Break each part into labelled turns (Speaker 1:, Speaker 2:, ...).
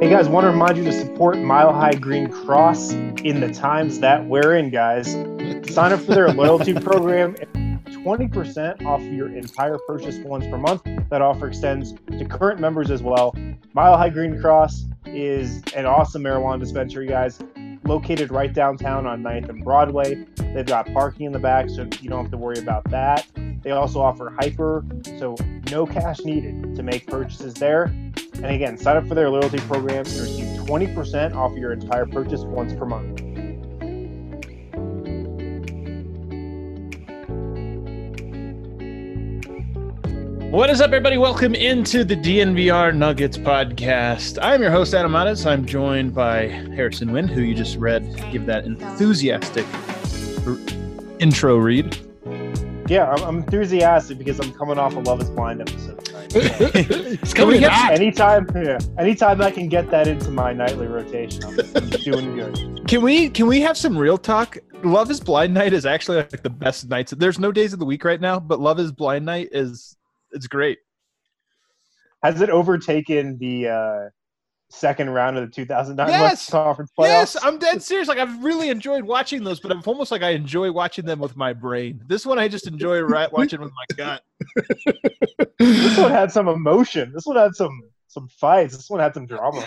Speaker 1: Hey guys, want to remind you to support Mile High Green Cross in the times that we're in, guys. Sign up for their loyalty program. 20% off your entire purchase once per month. That offer extends to current members as well. Mile High Green Cross is an awesome marijuana dispensary, guys. Located right downtown on 9th and Broadway. They've got parking in the back, so you don't have to worry about that. They also offer hyper, so no cash needed to make purchases there. And again, sign up for their loyalty program and receive 20% off your entire purchase once per month.
Speaker 2: What is up, everybody? Welcome into the DNVR Nuggets podcast. I'm your host, Adam Mares. I'm joined by Harrison Wind, who you just read. Give that enthusiastic r- intro read.
Speaker 1: Yeah, I'm, I'm enthusiastic because I'm coming off a Love Is Blind episode
Speaker 3: it's coming
Speaker 2: get-
Speaker 3: back.
Speaker 1: anytime, yeah, anytime I can get that into my nightly rotation, I'm, I'm doing good.
Speaker 2: Can we can we have some real talk? Love is Blind Night is actually like the best nights. There's no days of the week right now, but Love is Blind Night is it's great.
Speaker 1: Has it overtaken the uh, second round of the 2009
Speaker 2: Yes!
Speaker 1: Conference playoffs?
Speaker 2: Yes, I'm dead serious. Like I've really enjoyed watching those, but I'm almost like I enjoy watching them with my brain. This one I just enjoy right watching with my gut.
Speaker 1: this one had some emotion. This one had some some fights. This one had some drama.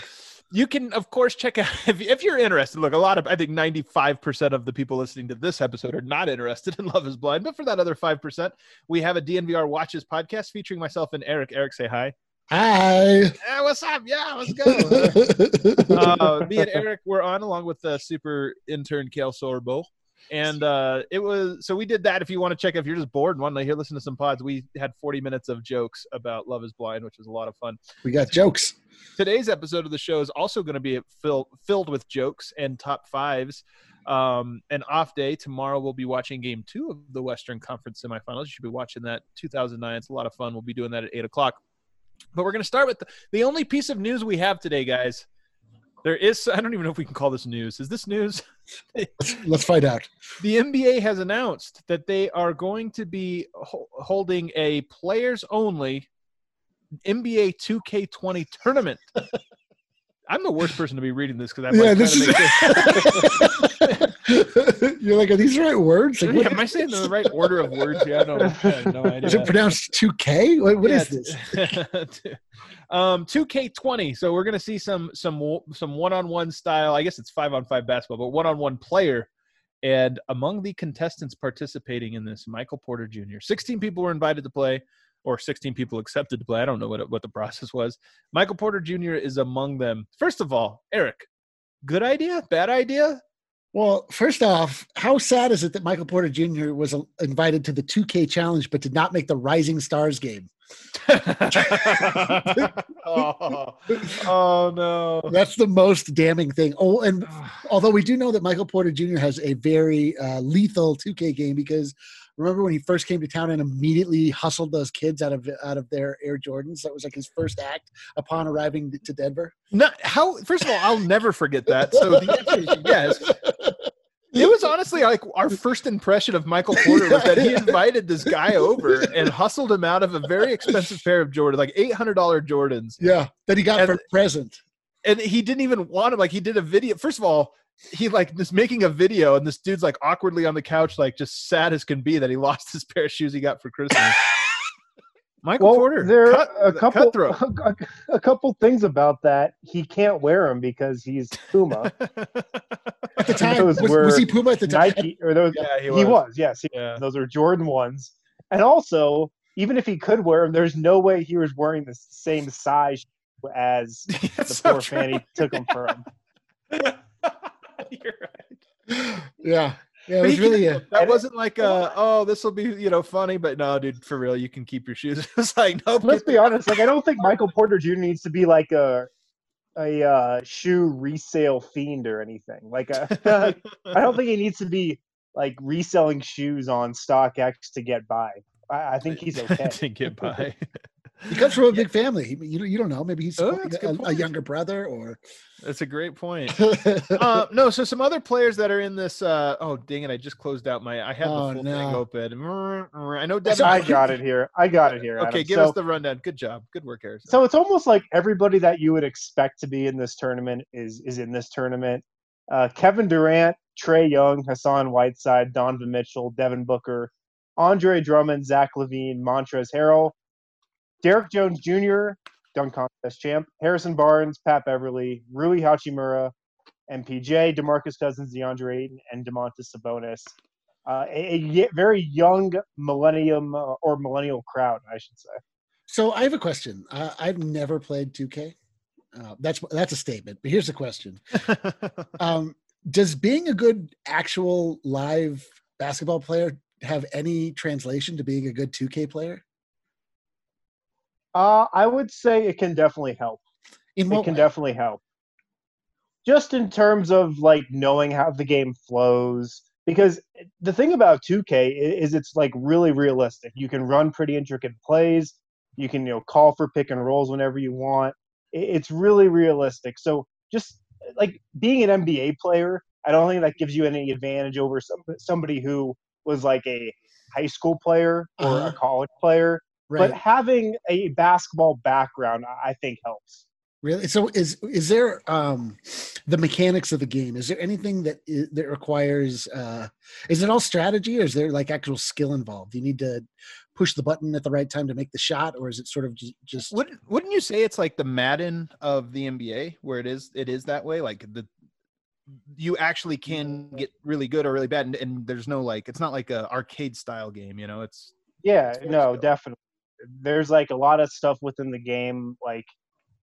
Speaker 2: You can, of course, check out if, if you're interested. Look, a lot of I think 95% of the people listening to this episode are not interested in Love Is Blind, but for that other five percent, we have a DNVR Watches podcast featuring myself and Eric. Eric, say hi.
Speaker 3: Hi.
Speaker 2: Hey, what's up? Yeah, let's go. uh, me and Eric were on along with the super intern Kale Sorbo. And uh, it was so we did that. If you want to check, if you're just bored and want to hear, listen to some pods, we had 40 minutes of jokes about Love Is Blind, which was a lot of fun.
Speaker 3: we got jokes.
Speaker 2: Today's episode of the show is also going to be fill, filled with jokes and top fives. Um, an off day tomorrow. We'll be watching Game Two of the Western Conference semifinals. You should be watching that 2009. It's a lot of fun. We'll be doing that at eight o'clock. But we're going to start with the, the only piece of news we have today, guys. There is. I don't even know if we can call this news. Is this news?
Speaker 3: Let's find out.
Speaker 2: The NBA has announced that they are going to be ho- holding a players only NBA 2K20 tournament. I'm the worst person to be reading this because I'm
Speaker 3: Yeah,
Speaker 2: like,
Speaker 3: this
Speaker 2: trying to make
Speaker 3: is. You're like, are these the right words? Like,
Speaker 2: yeah, am I saying the right order of words? Yeah, I don't, I no idea.
Speaker 3: is it pronounced 2K? What, what
Speaker 2: Yeah,
Speaker 3: is this?
Speaker 2: um, 2K20. So we're gonna see some some some one-on-one style. I guess it's five-on-five basketball, but one-on-one player. And among the contestants participating in this, Michael Porter Jr. 16 people were invited to play, or 16 people accepted to play. I don't know what it, what the process was. Michael Porter Jr. is among them. First of all, Eric, good idea, bad idea?
Speaker 3: Well, first off, how sad is it that Michael Porter Jr. was uh, invited to the 2K challenge but did not make the Rising Stars game?
Speaker 2: oh, oh no.
Speaker 3: That's the most damning thing. Oh, and although we do know that Michael Porter Jr. has a very uh, lethal 2K game because remember when he first came to town and immediately hustled those kids out of out of their Air Jordans? That was like his first act upon arriving to Denver.
Speaker 2: No, how? First of all, I'll never forget that. So the answer is yes. It was honestly like our first impression of Michael Porter was that he invited this guy over and hustled him out of a very expensive pair of Jordans, like eight hundred dollar Jordans,
Speaker 3: Yeah, that he got
Speaker 2: And-
Speaker 3: for a present.
Speaker 2: and he didn't even want him. Like he did a video. First of all, he like just making a video, and this dude's like awkwardly on the couch, like just sad as can be that he lost his pair of shoes he got for Christmas. Michael
Speaker 1: Well,
Speaker 2: Porter,
Speaker 1: there
Speaker 2: cut-
Speaker 1: are a couple a, a couple things about that. He can't wear them because he's Puma.
Speaker 3: At the time,
Speaker 1: Those
Speaker 3: was, was he Puma at the time?
Speaker 1: Nike or those
Speaker 2: yeah, he
Speaker 1: he
Speaker 2: was.
Speaker 1: was, yes. he-
Speaker 2: Yeah.
Speaker 1: Those are Jordan ones. And also, even if he could wear them, there's no way he was wearing the same size as the
Speaker 2: so
Speaker 1: poor
Speaker 2: true.
Speaker 1: fan he took them from.
Speaker 2: You're right.
Speaker 3: Yeah, yeah, it
Speaker 2: But
Speaker 3: was really
Speaker 2: can-
Speaker 3: a,
Speaker 2: that wasn't like uh oh this will be you know funny but no dude for real you can keep your shoes it's like nope
Speaker 1: Let's be honest. Like, I don't think Michael Porter Jr. needs to be like a a uh, shoe resale fiend or anything. Like, a, I don't think he needs to be like reselling shoes on StockX to get by. I, I think he's okay.
Speaker 2: to get by
Speaker 3: He comes from a big family. He- You, you don't know. Maybe he's
Speaker 2: Oh, a
Speaker 3: a,
Speaker 2: good
Speaker 3: a
Speaker 2: point.
Speaker 3: younger brother or.
Speaker 2: That's a great point. uh, no, so some other players that are in this. Uh, oh, dang it! I just closed out my. I had
Speaker 3: Oh,
Speaker 2: the full
Speaker 3: no.
Speaker 2: thing open. I know Devin.
Speaker 1: I got it here. I got it here.
Speaker 2: Okay,
Speaker 1: Adam.
Speaker 2: give
Speaker 1: so,
Speaker 2: us the rundown. Good job. Good work, Harrison.
Speaker 1: so it's almost like everybody that you would expect to be in this tournament is is in this tournament. Uh, Kevin Durant, Trae Young, Hassan Whiteside, Donovan Mitchell, Devin Booker, Andre Drummond, Zach LaVine, Montrezl Harrell, Derrick Jones Jr., dunk contest champ, Harrison Barnes, Pat Beverley, Rui Hachimura, MPJ, DeMarcus Cousins, DeAndre Ayton, and Domantas Sabonis. Uh, a, a very young millennium uh, or millennial crowd, I should say.
Speaker 3: So I have a question. Uh, I've never played 2K. Uh, that's that's a statement. But here's the question: um, Does being a good actual live basketball player have any translation to being a good 2K player?
Speaker 1: Uh, I would say it can definitely help.
Speaker 3: In
Speaker 1: it can
Speaker 3: way?
Speaker 1: definitely help. Just in terms of like knowing how the game flows, because the thing about 2K is it's like really realistic. You can run pretty intricate plays. You can you know call for pick and rolls whenever you want. It's really realistic. So just like being an NBA player, I don't think that gives you any advantage over somebody who was like a high school player or
Speaker 3: Uh-huh.
Speaker 1: a college player.
Speaker 3: Right.
Speaker 1: But having a basketball background, I I think helps.
Speaker 3: Really? So is is there um the mechanics of the game? Is there anything that that requires uh is it all strategy or is there like actual skill involved? Do you need to push the button at the right time to make the shot or is it sort of just, just
Speaker 2: Wouldn't wouldn't you say it's like the Madden of the NBA, where it is it is that way? Like the you actually can get really good or really bad, and, and there's no like it's not like a arcade style game. You know, it's
Speaker 1: Yeah,
Speaker 2: It's
Speaker 1: no,
Speaker 2: skill.
Speaker 1: definitely. There's like a lot of stuff within the game. Like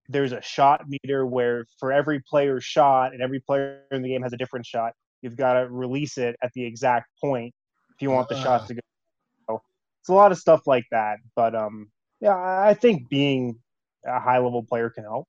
Speaker 1: there's a shot meter where for every player's shot and every player in the game has a different shot, you've got to release it at the exact point if you want the
Speaker 3: Ah.
Speaker 1: shot to go. So it's a lot of stuff like that. But um, yeah, I think being a high level player can help.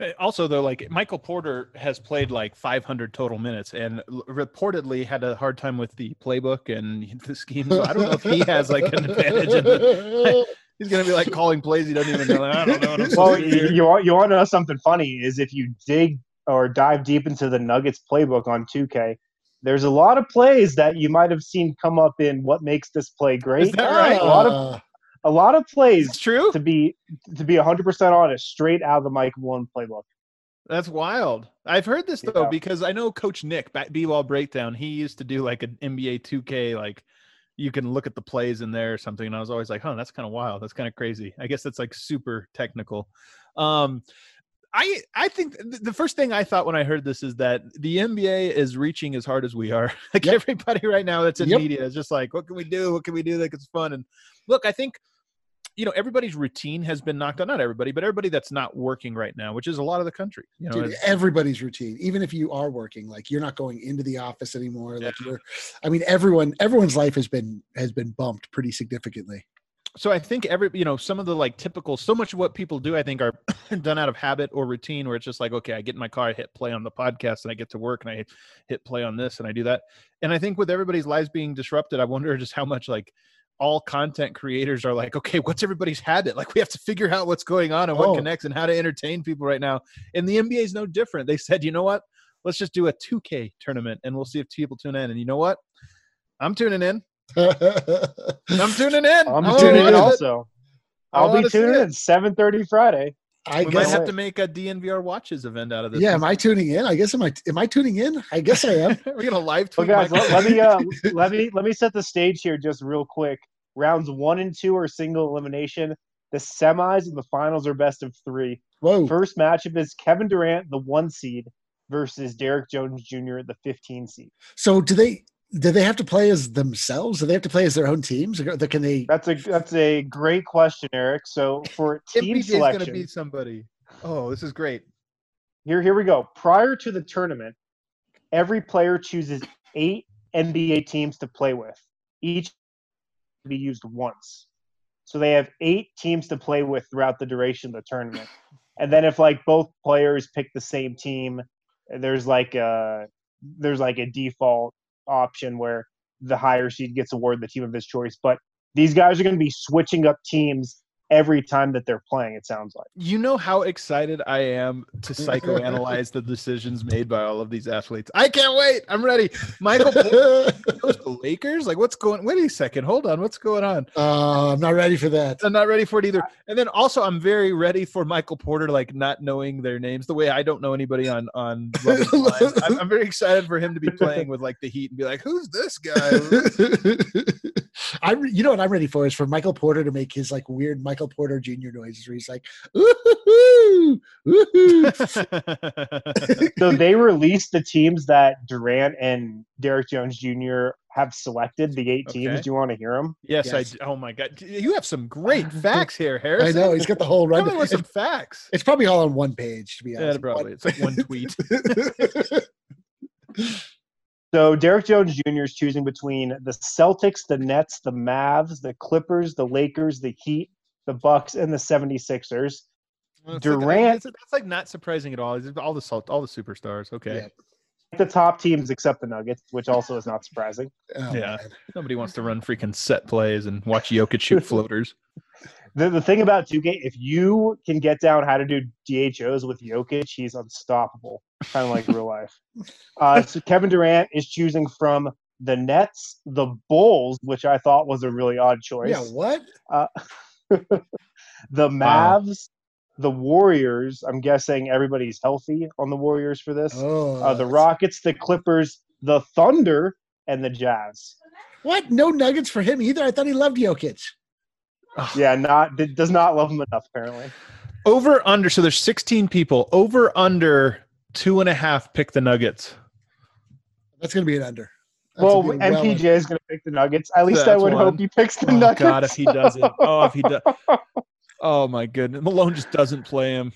Speaker 2: Uh, Also, though, like Michael Porter has played like 500 total minutes, and l- reportedly had a hard time with the playbook and the scheme. So I don't know if he has like an advantage. In the, he's gonna be like calling plays he doesn't even know. I don't know. What I'm
Speaker 1: Well,
Speaker 2: supposed to do
Speaker 1: you, you want you want to know something funny is if you dig or dive deep into the Nuggets playbook on 2K, there's a lot of plays that you might have seen come up in what makes this play great.
Speaker 2: that right?
Speaker 1: A lot of
Speaker 3: Ah,
Speaker 1: a lot of
Speaker 2: It's
Speaker 1: plays
Speaker 2: true.
Speaker 1: to be to be 100% honest, straight out of the Mike One playbook.
Speaker 2: That's wild. I've heard this though
Speaker 1: Yeah.
Speaker 2: because I know Coach Nick B-ball breakdown. He used to do like an NBA 2K, like you can look at the plays in there or something, and I was always like, "Huh, that's kind of wild. That's kind of crazy." I guess that's like super technical. Um, I I think the first thing I thought when I heard this is that the NBA is reaching as hard as we are. Like
Speaker 3: Yep.
Speaker 2: everybody right now that's in
Speaker 3: Yep.
Speaker 2: media is just like, "What can we do? What can we do that it's fun?" And look, I think you know everybody's routine has been knocked out. Not everybody, but everybody that's not working right now, which is a lot of the country. You know,
Speaker 3: dude, everybody's routine, even if you are working, like you're not going into the office anymore. Like you're, I mean, everyone, everyone's life has been has been bumped pretty significantly.
Speaker 2: so I think every you know some of the like typical so much of what people do I think are done out of habit or routine where it's just like okay I get in my car I hit play on the podcast and I get to work and I hit play on this and I do that and I think with everybody's lives being disrupted I wonder just how much like all content creators are like okay what's everybody's habit? Like we have to figure out what's going on and what
Speaker 3: Oh.
Speaker 2: connects and how to entertain people right now. And the NBA is no different. They said you know what? Let's just do a 2K tournament and we'll see if people tune in. And you know what? I'm tuning in. I'm tuning in.
Speaker 1: I'm
Speaker 2: I
Speaker 1: tuning in
Speaker 2: wanna-
Speaker 1: also.
Speaker 2: I
Speaker 1: I'll be tuning
Speaker 2: it.
Speaker 1: in 7:30 Friday.
Speaker 3: I
Speaker 2: we might
Speaker 3: guess.
Speaker 2: have to make a DNVR watches event out of this.
Speaker 3: Yeah, am I tuning in? I guess am I am I tuning in? I guess I am.
Speaker 2: We're gonna live
Speaker 1: Well, guys, let, let me uh, let me let me set the stage here just real quick. Rounds one and two are single elimination. The semis and the finals are best of three.
Speaker 3: Whoa.
Speaker 1: First matchup is Kevin Durant, the one seed, versus Derrick Jones Jr., the 15 seed.
Speaker 3: So do they do they have to play as themselves? Do they have to play as their own teams? Or can they?
Speaker 1: That's a that's a great question, Eric. So for team
Speaker 2: MPJ is
Speaker 1: selection,
Speaker 2: gonna be somebody. Oh, this is great.
Speaker 1: here here we go. Prior to the tournament, every player chooses eight NBA teams to play with. Each to be used once. So they have eight teams to play with throughout the duration of the tournament. And then if like both players pick the same team, there's like a there's like a default option where the higher seed gets awarded the team of his choice. But these guys are going to be switching up teams every time that they're playing. It sounds like.
Speaker 2: You know how excited I am to psychoanalyze the decisions made by all of these athletes. I can't wait. I'm ready. Michael to Lakers. Like, what's going? Wait a second. Hold on. What's going on?
Speaker 3: Uh, I'm not ready for that.
Speaker 2: I'm not ready for it either. And then also, I'm very ready for Michael Porter, like not knowing their names the way I don't know anybody on on. Love is Blind. I'm, I'm very excited for him to be playing with like the Heat and be like, "Who's this guy?"
Speaker 3: I, you know what I'm ready for is for Michael Porter to make his like weird Michael Porter Jr. noises where he's like, ooh, ooh. ooh.
Speaker 1: So they released the teams that Durant and Derrick Jones Jr. have selected. The eight teams.
Speaker 2: Okay.
Speaker 1: Do you want to hear them?
Speaker 2: yes, I.
Speaker 3: Yes.
Speaker 2: d- Oh my god, you have some great facts here,
Speaker 3: Harris.
Speaker 2: I
Speaker 3: know he's got the whole run.
Speaker 2: with some facts.
Speaker 3: it's probably all on one page to be
Speaker 2: Yeah,
Speaker 3: honest.
Speaker 2: probably. It's like one tweet.
Speaker 1: So Derrick Jones Jr. is choosing between the Celtics, the Nets, the Mavs, the Clippers, the Lakers, the Heat, the Bucks, and the 76ers.
Speaker 2: Well, it's
Speaker 1: Durant-
Speaker 2: like, it's, that's like not surprising at all. All the salt, all the superstars. Okay,
Speaker 3: Yeah.
Speaker 1: The top teams except the Nuggets, which also is not surprising.
Speaker 3: Oh,
Speaker 2: Yeah.
Speaker 3: man.
Speaker 2: nobody wants to run freaking set plays and watch Jokic shoot floaters.
Speaker 1: The, the thing about 2K, if you can get down how to do DHOs with Jokic, he's unstoppable, kind of like real life. Uh, so Kevin Durant is choosing from the Nets, the Bulls, which I thought was a really odd choice.
Speaker 3: Yeah, what?
Speaker 1: Uh, the
Speaker 2: Wow.
Speaker 1: Mavs, the Warriors. I'm guessing everybody's healthy on the Warriors for this.
Speaker 3: Oh,
Speaker 1: Uh, the Rockets, the Clippers, the Thunder, and the Jazz.
Speaker 3: What? No nuggets for him either. I thought he loved Jokic.
Speaker 1: Yeah, not does not love him enough apparently.
Speaker 2: Over under. So there's 16 people. Over under two and a half. Pick the Nuggets.
Speaker 3: That's going to be an under. That's
Speaker 1: Well,
Speaker 3: gonna well
Speaker 1: MPJ is going to pick the Nuggets. At least I would
Speaker 2: one.
Speaker 1: hope he picks the
Speaker 2: Oh
Speaker 1: Nuggets.
Speaker 2: God, if he doesn't. Oh, if he does. Oh my goodness, Malone just doesn't play him.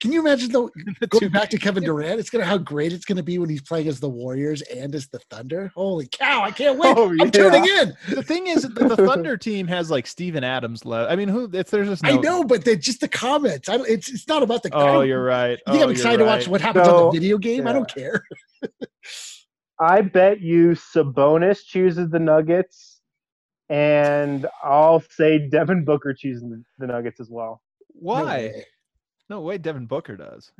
Speaker 3: Can you imagine though
Speaker 2: The
Speaker 3: going back to Kevin Durant? It's gonna how great it's gonna be when he's playing as the Warriors and as the Thunder. Holy cow! I can't wait.
Speaker 1: Oh,
Speaker 3: I'm
Speaker 1: yeah.
Speaker 3: tuning in.
Speaker 2: The thing is, that the Thunder team has like Steven Adams left. I mean, who? If there's just no.
Speaker 3: I know, but they're just the comments. I don't, it's it's not about the. I
Speaker 2: Oh,
Speaker 3: don't-
Speaker 2: you're right.
Speaker 3: You think
Speaker 2: oh,
Speaker 3: I'm excited
Speaker 2: you're
Speaker 3: to watch what happens on the video game? I don't care.
Speaker 1: I bet you Sabonis chooses the Nuggets, and I'll say Devin Booker chooses the- the Nuggets as well.
Speaker 2: Why?
Speaker 3: way.
Speaker 2: No way. Devin Booker does.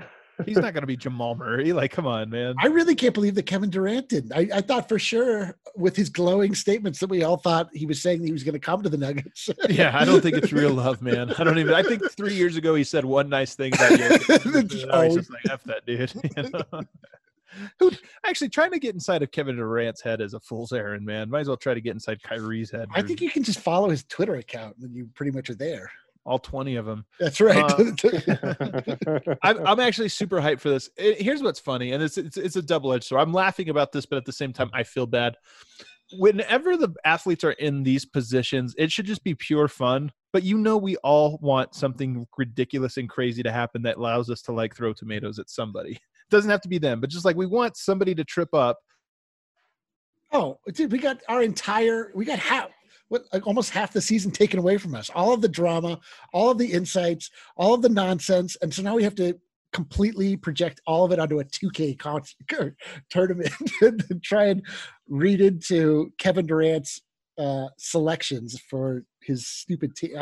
Speaker 2: He's not going to be Jamal Murray. Like, come on, man.
Speaker 3: I really can't believe that Kevin Durant didn't. I, I thought for sure with his glowing statements that we all thought he was saying he was going to come to the Nuggets.
Speaker 2: yeah, I don't think it's real love, man. I don't even. I think three years ago he said one nice thing about Jokic. Now oh, he's oh. just like f that dude. you know? Who actually trying to get inside of Kevin Durant's head is a fool's errand, man. Might as well try to get inside Kyrie's head.
Speaker 3: I think you can just follow his Twitter account and you pretty much are there.
Speaker 2: All twenty of them.
Speaker 3: That's right.
Speaker 2: Uh, I'm, I'm actually super hyped for this. It- here's what's funny, and it's it's, it's a double edged sword. I'm laughing about this, but at the same time, I feel bad. Whenever the athletes are in these positions, it should just be pure fun. But you know, we all want something ridiculous and crazy to happen that allows us to like throw tomatoes at somebody. doesn't have to be them, but just like we want somebody to trip up.
Speaker 3: Oh, dude, we got our entire we got half what like almost half the season taken away from us. All of the drama, all of the insights, all of the nonsense, and so now we have to completely project all of it onto a 2K con- tournament and try and read into Kevin Durant's uh, selections for his stupid team.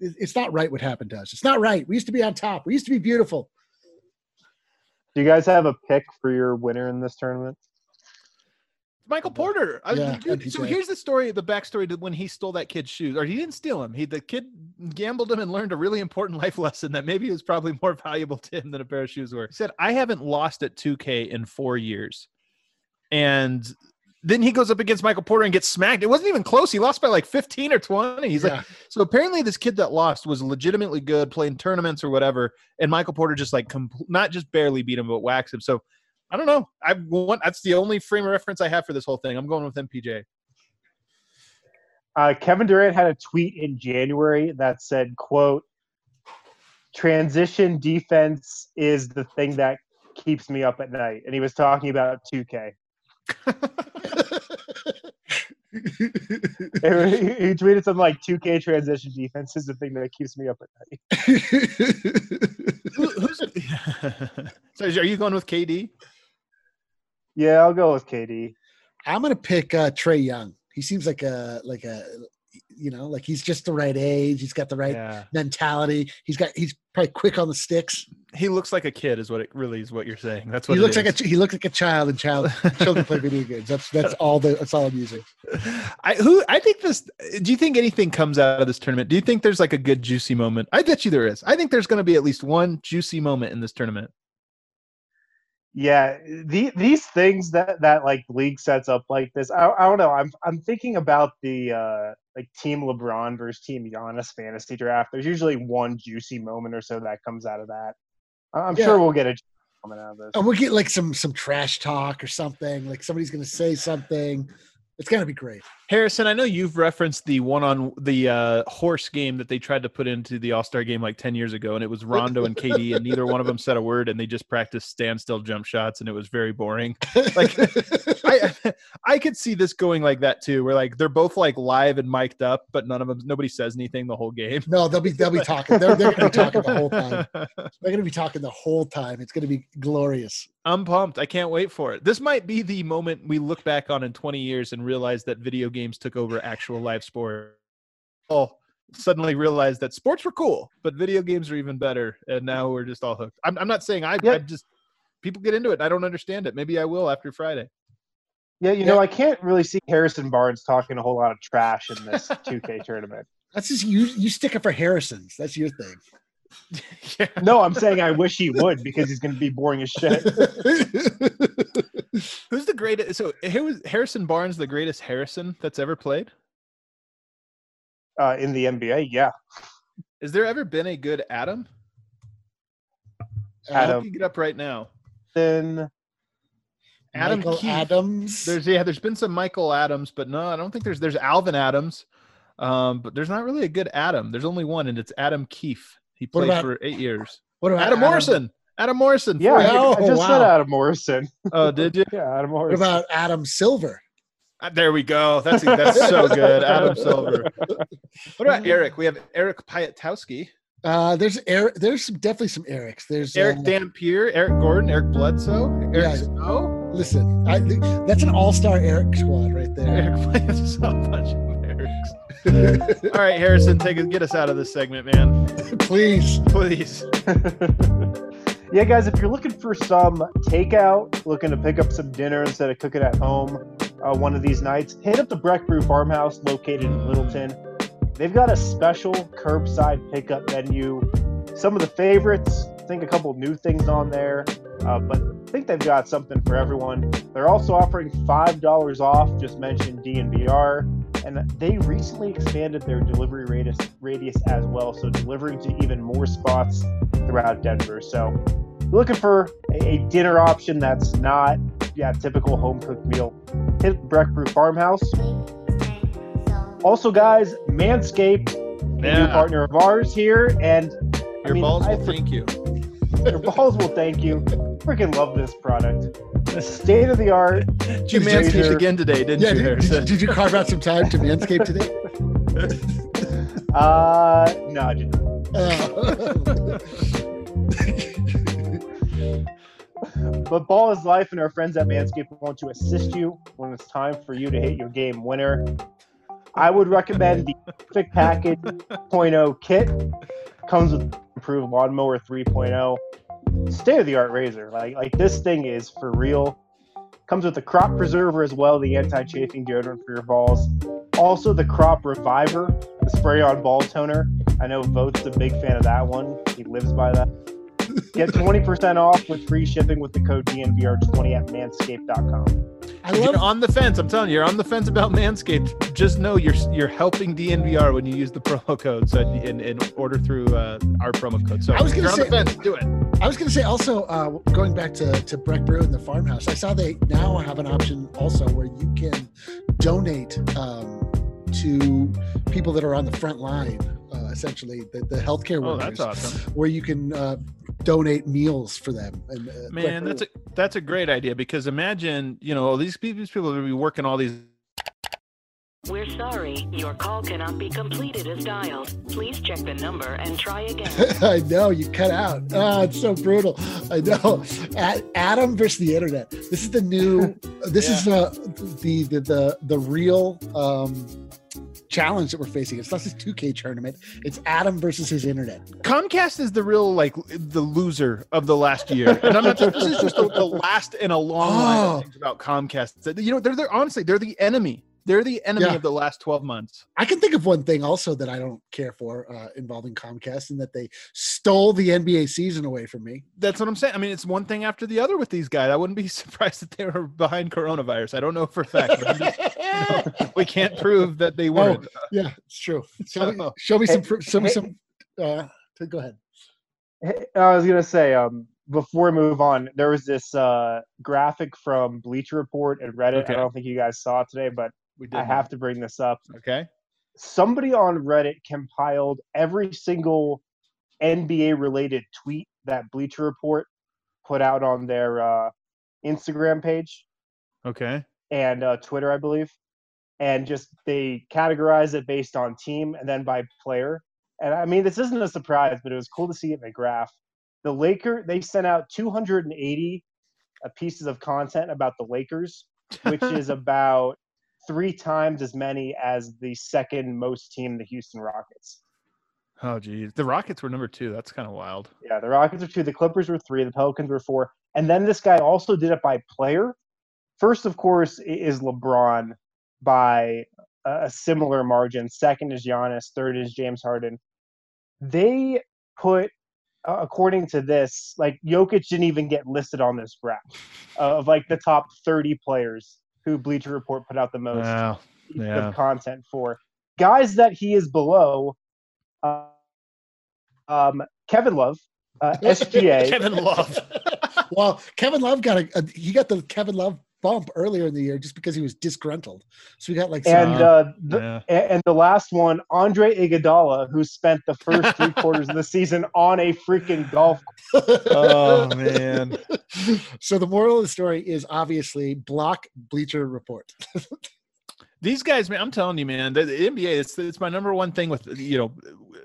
Speaker 3: It's not right what happened to us. It's not right. We used to be on top. We used to be beautiful.
Speaker 1: Do you guys have a pick for your winner in this tournament?
Speaker 2: Michael Porter. I-
Speaker 3: Yeah,
Speaker 2: dude, so here's the story, the backstory to when he stole that kid's shoes, or he didn't steal him. He the kid gambled him and learned a really important life lesson that maybe was probably more valuable to him than a pair of shoes were. He said, "I haven't lost at 2K in four years," and then he goes up against Michael Porter and gets smacked. It wasn't even close. He lost by like 15 or 20. He's like, so apparently this kid that lost was legitimately good, playing tournaments or whatever, and Michael Porter just like compl- not just barely beat him, but waxed him. So I don't know. I want that's the only frame of reference I have for this whole thing. I'm going with MPJ.
Speaker 1: Uh, Kevin Durant had a tweet in January that said, "quote Transition defense is the thing that keeps me up at night," and he was talking about 2K. he he tweeted something like 2K transition defense is the thing that keeps me up at night.
Speaker 2: Who, who's so? Are you going with KD?
Speaker 1: Yeah, I'll go with KD.
Speaker 3: I'm gonna pick uh, Trae Young. He seems like a like a you know, like he's just the right age. He's got the right
Speaker 2: Yeah.
Speaker 3: mentality. He's got he's probably quick on the sticks.
Speaker 2: He looks like a kid, is what it really is. What you're saying. That's what
Speaker 3: He
Speaker 2: it
Speaker 3: looks like a he looks like a child, and child children play video games. That's that's all the that's all I'm using.
Speaker 2: I who I think this. Do you think anything comes out of this tournament? Do you think there's like a good juicy moment? I bet you there is. I think there's going to be at least one juicy moment in this tournament.
Speaker 1: Yeah, the, these things that that like league sets up like this. I, I don't know. I'm I'm thinking about the uh like Team LeBron versus Team Giannis fantasy draft. There's usually one juicy moment or so that comes out of that. I'm
Speaker 3: Yeah.
Speaker 1: sure we'll get a juicy moment out of this.
Speaker 3: And we'll get like some some trash talk or something. Like somebody's gonna say something. It's gonna be great.
Speaker 2: Harrison, I know you've referenced the one on the uh, horse game that they tried to put into the All Star game like 10 years ago, and it was Rondo and KD, and neither one of them said a word, and they just practiced standstill jump shots, and it was very boring. Like, I I could see this going like that too, where like they're both like live and mic'd up, but none of them nobody says anything the whole game.
Speaker 3: no, they'll be they'll be talking. They're, they're gonna be talking the whole time. They're gonna be talking the whole time. It's gonna be glorious.
Speaker 2: I'm pumped. I can't wait for it. This might be the moment we look back on in 20 years and realize that video games took over actual live sport. Oh, suddenly realize that sports were cool, but video games are even better. And now we're just all hooked. I'm, I'm not saying I,
Speaker 1: Yeah.
Speaker 2: I just, people get into it. I don't understand it. Maybe I will after Friday.
Speaker 1: Yeah, you know, I can't really see Harrison Barnes talking a whole lot of trash in this 2K tournament.
Speaker 3: That's just you. You stick it for Harrison's. That's your thing.
Speaker 2: Yeah.
Speaker 1: No, I'm saying I wish he would because he's going to be boring as shit.
Speaker 2: Who's the greatest? So here was Harrison Barnes, the greatest Harrison that's ever played.
Speaker 1: Uh, in the NBA, yeah.
Speaker 2: Has there ever been a good Adam?
Speaker 1: Adam.
Speaker 2: You get up right now.
Speaker 1: Then
Speaker 2: Adam
Speaker 3: Michael
Speaker 2: Keith.
Speaker 3: Adams.
Speaker 2: There's yeah, there's been some Michael Adams, but no, I don't think there's there's Alvin Adams, um, but there's not really a good Adam. There's only one, and it's Adam Keefe. He played
Speaker 3: about
Speaker 2: for eight years.
Speaker 3: what about
Speaker 2: Adam Morrison. Adam Morrison.
Speaker 1: yeah, I.
Speaker 3: Oh,
Speaker 1: I just said. Adam Morrison.
Speaker 2: Oh, did you?
Speaker 1: Yeah, Adam Morrison.
Speaker 3: What
Speaker 1: Morrison.
Speaker 3: about Adam Silver?
Speaker 2: Ah, There we go. That's that's so good. Adam Silver. What about Eric? We have Eric Piatkowski,
Speaker 3: Uh, there's Eric. There's some, definitely some Erics. There's
Speaker 2: Eric
Speaker 3: uh,
Speaker 2: Dampier, Eric Gordon, Eric Bledsoe, Eric
Speaker 3: Yeah.
Speaker 2: Snow.
Speaker 3: Listen, I, that's an all-star Eric squad right there.
Speaker 2: Eric plays a bunch of Erics. All right, Harrison, take us, get us out of this segment, man.
Speaker 3: Please.
Speaker 2: Please.
Speaker 1: yeah, guys, if you're looking for some takeout, looking to pick up some dinner instead of cooking at home uh, one of these nights, hit up the Breck Brew Farmhouse located in Littleton. They've got a special curbside pickup menu. Some of the favorites, I think a couple new things on there, uh, but I think they've got something for everyone. They're also offering $5 off, just mentioned DNVR, and they recently expanded their delivery radius, radius as well, so delivering to even more spots throughout Denver. So, looking for a, a dinner option that's not yeah typical home cooked meal, hit Breck Brew Farmhouse. Also, guys, Manscaped, a new partner of ours here, and I
Speaker 2: Your
Speaker 1: mean,
Speaker 2: balls
Speaker 1: I
Speaker 2: will thank you.
Speaker 1: your balls will thank you. Freaking love this product. The State of the art.
Speaker 2: Did You
Speaker 1: Razor.
Speaker 2: manscaped again today, didn't
Speaker 3: Yeah,
Speaker 2: you,
Speaker 3: did, did, did you carve out some time to manscape today?
Speaker 1: Uh, no, I didn't.
Speaker 3: Uh,
Speaker 1: But ball is life, and our friends at Manscaped want to assist you when it's time for you to hit your game winner. I would recommend the Perfect Package 2.0 kit. Comes with improved lawnmower 3.0, state of the art razor. Like like this thing is for real. Comes with the crop preserver as well, the anti-chafing deodorant for your balls. Also the crop reviver, the spray-on ball toner. I know Vote's a big fan of that one. He lives by that. Get 20% off with free shipping with the code DNVR20 at manscaped.com.
Speaker 3: I
Speaker 2: If you're on the fence. I'm telling you, you're on the fence about Manscaped. Just know you're you're helping DNVR when you use the promo code. So in, in order through uh, our promo code. So
Speaker 3: I was
Speaker 2: on the
Speaker 3: say-
Speaker 2: fence. Do it.
Speaker 3: I was going to say also uh, going back to to Breck Brew and the farmhouse. I saw they now have an option also where you can donate um, to people that are on the front line, essentially the, the healthcare
Speaker 2: Oh,
Speaker 3: workers,
Speaker 2: that's awesome.
Speaker 3: where you can uh, donate meals for them. And uh,
Speaker 2: Man,
Speaker 3: Brew-
Speaker 2: that's a that's a great idea because imagine you know these people these people are gonna be working all these.
Speaker 4: We're sorry, your call cannot be completed as dialed. Please check the number and try again.
Speaker 3: I know you cut out. Oh, it's so brutal. I know. A- Adam versus the internet. This is the new. This is uh, the, the the the real um, challenge that we're facing. It's not this 2K tournament. It's Adam versus his internet.
Speaker 2: Comcast is the real like the loser of the last year, and I'm not. Just, this is just the, the last in a long line
Speaker 3: Oh.
Speaker 2: of things about Comcast. You know, they're they're honestly they're the enemy. They're the enemy
Speaker 3: Yeah.
Speaker 2: of the last 12 months.
Speaker 3: I can think of one thing also that I don't care for uh, involving Comcast, and that they stole the NBA season away from me.
Speaker 2: That's what I'm saying. I mean, it's one thing after the other with these guys. I wouldn't be surprised that they were behind coronavirus. I don't know for a fact. But I'm just, we can't prove that they weren't.
Speaker 3: yeah, it's true. Show me, show me some.
Speaker 1: Hey,
Speaker 3: Show me
Speaker 1: hey.
Speaker 3: some. Uh, go ahead.
Speaker 1: Hey, I was gonna say, um, before we move on, there was this uh, graphic from Bleacher Report and Reddit.
Speaker 2: Okay.
Speaker 1: I don't think you guys saw it today, but
Speaker 2: We did.
Speaker 1: I have to bring this up.
Speaker 2: Okay.
Speaker 1: Somebody on Reddit compiled every single NBA related tweet that Bleacher Report put out on their uh, Instagram page
Speaker 2: Okay.
Speaker 1: and uh, Twitter, I believe, and just they categorize it based on team and then by player. And I mean, this isn't a surprise, but it was cool to see it in the graph. The Laker they sent out 280 uh, pieces of content about the Lakers, which is about three times as many as the second most team, the Houston Rockets.
Speaker 2: Oh, geez. The Rockets were number two. That's kind of wild.
Speaker 1: Yeah, the Rockets are two, the Clippers were three, the Pelicans were four, and then this guy also did it by player. First, of course, is LeBron by a a similar margin. Second is Giannis. Third is James Harden. They put, uh, according to this, like Jokic didn't even get listed on this graph of like the top 30 players who Bleacher Report put out the most
Speaker 2: Wow. Yeah.
Speaker 1: of content for. Guys that he is below, uh, um, Kevin Love, uh, SGA.
Speaker 2: Kevin Love.
Speaker 3: well, Kevin Love got a, a he got the Kevin Love bump earlier in the year just because he was disgruntled. So we got like some,
Speaker 1: and uh, the,
Speaker 2: Yeah.
Speaker 1: and the last one, Andre Iguodala, who spent the first three quarters of the season on a freaking golf.
Speaker 2: Oh man.
Speaker 3: so the moral of the story is obviously block Bleacher Report.
Speaker 2: These guys, man, I'm telling you, man, the, the NBA, it's it's my number one thing with you know,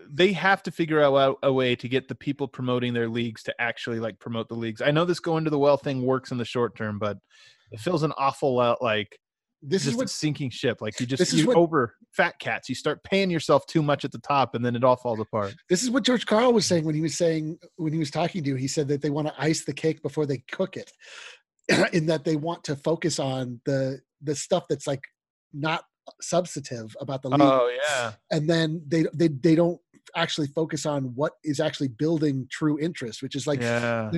Speaker 2: they have to figure out a, a way to get the people promoting their leagues to actually like promote the leagues. I know this going to the well thing works in the short term, but it feels an awful lot like
Speaker 3: This is
Speaker 2: just a
Speaker 3: what
Speaker 2: sinking ship. Like you just you
Speaker 3: what-
Speaker 2: over fat cats. You start paying yourself too much at the top, and then it all falls apart.
Speaker 3: this is what George Karl was saying when he was saying when he was talking to you. He said that they want to ice the cake before they cook it, in that they want to focus on the the stuff that's like not substantive about the league.
Speaker 2: Oh yeah,
Speaker 3: and then they they they don't actually focus on what is actually building true interest, which is like
Speaker 2: yeah,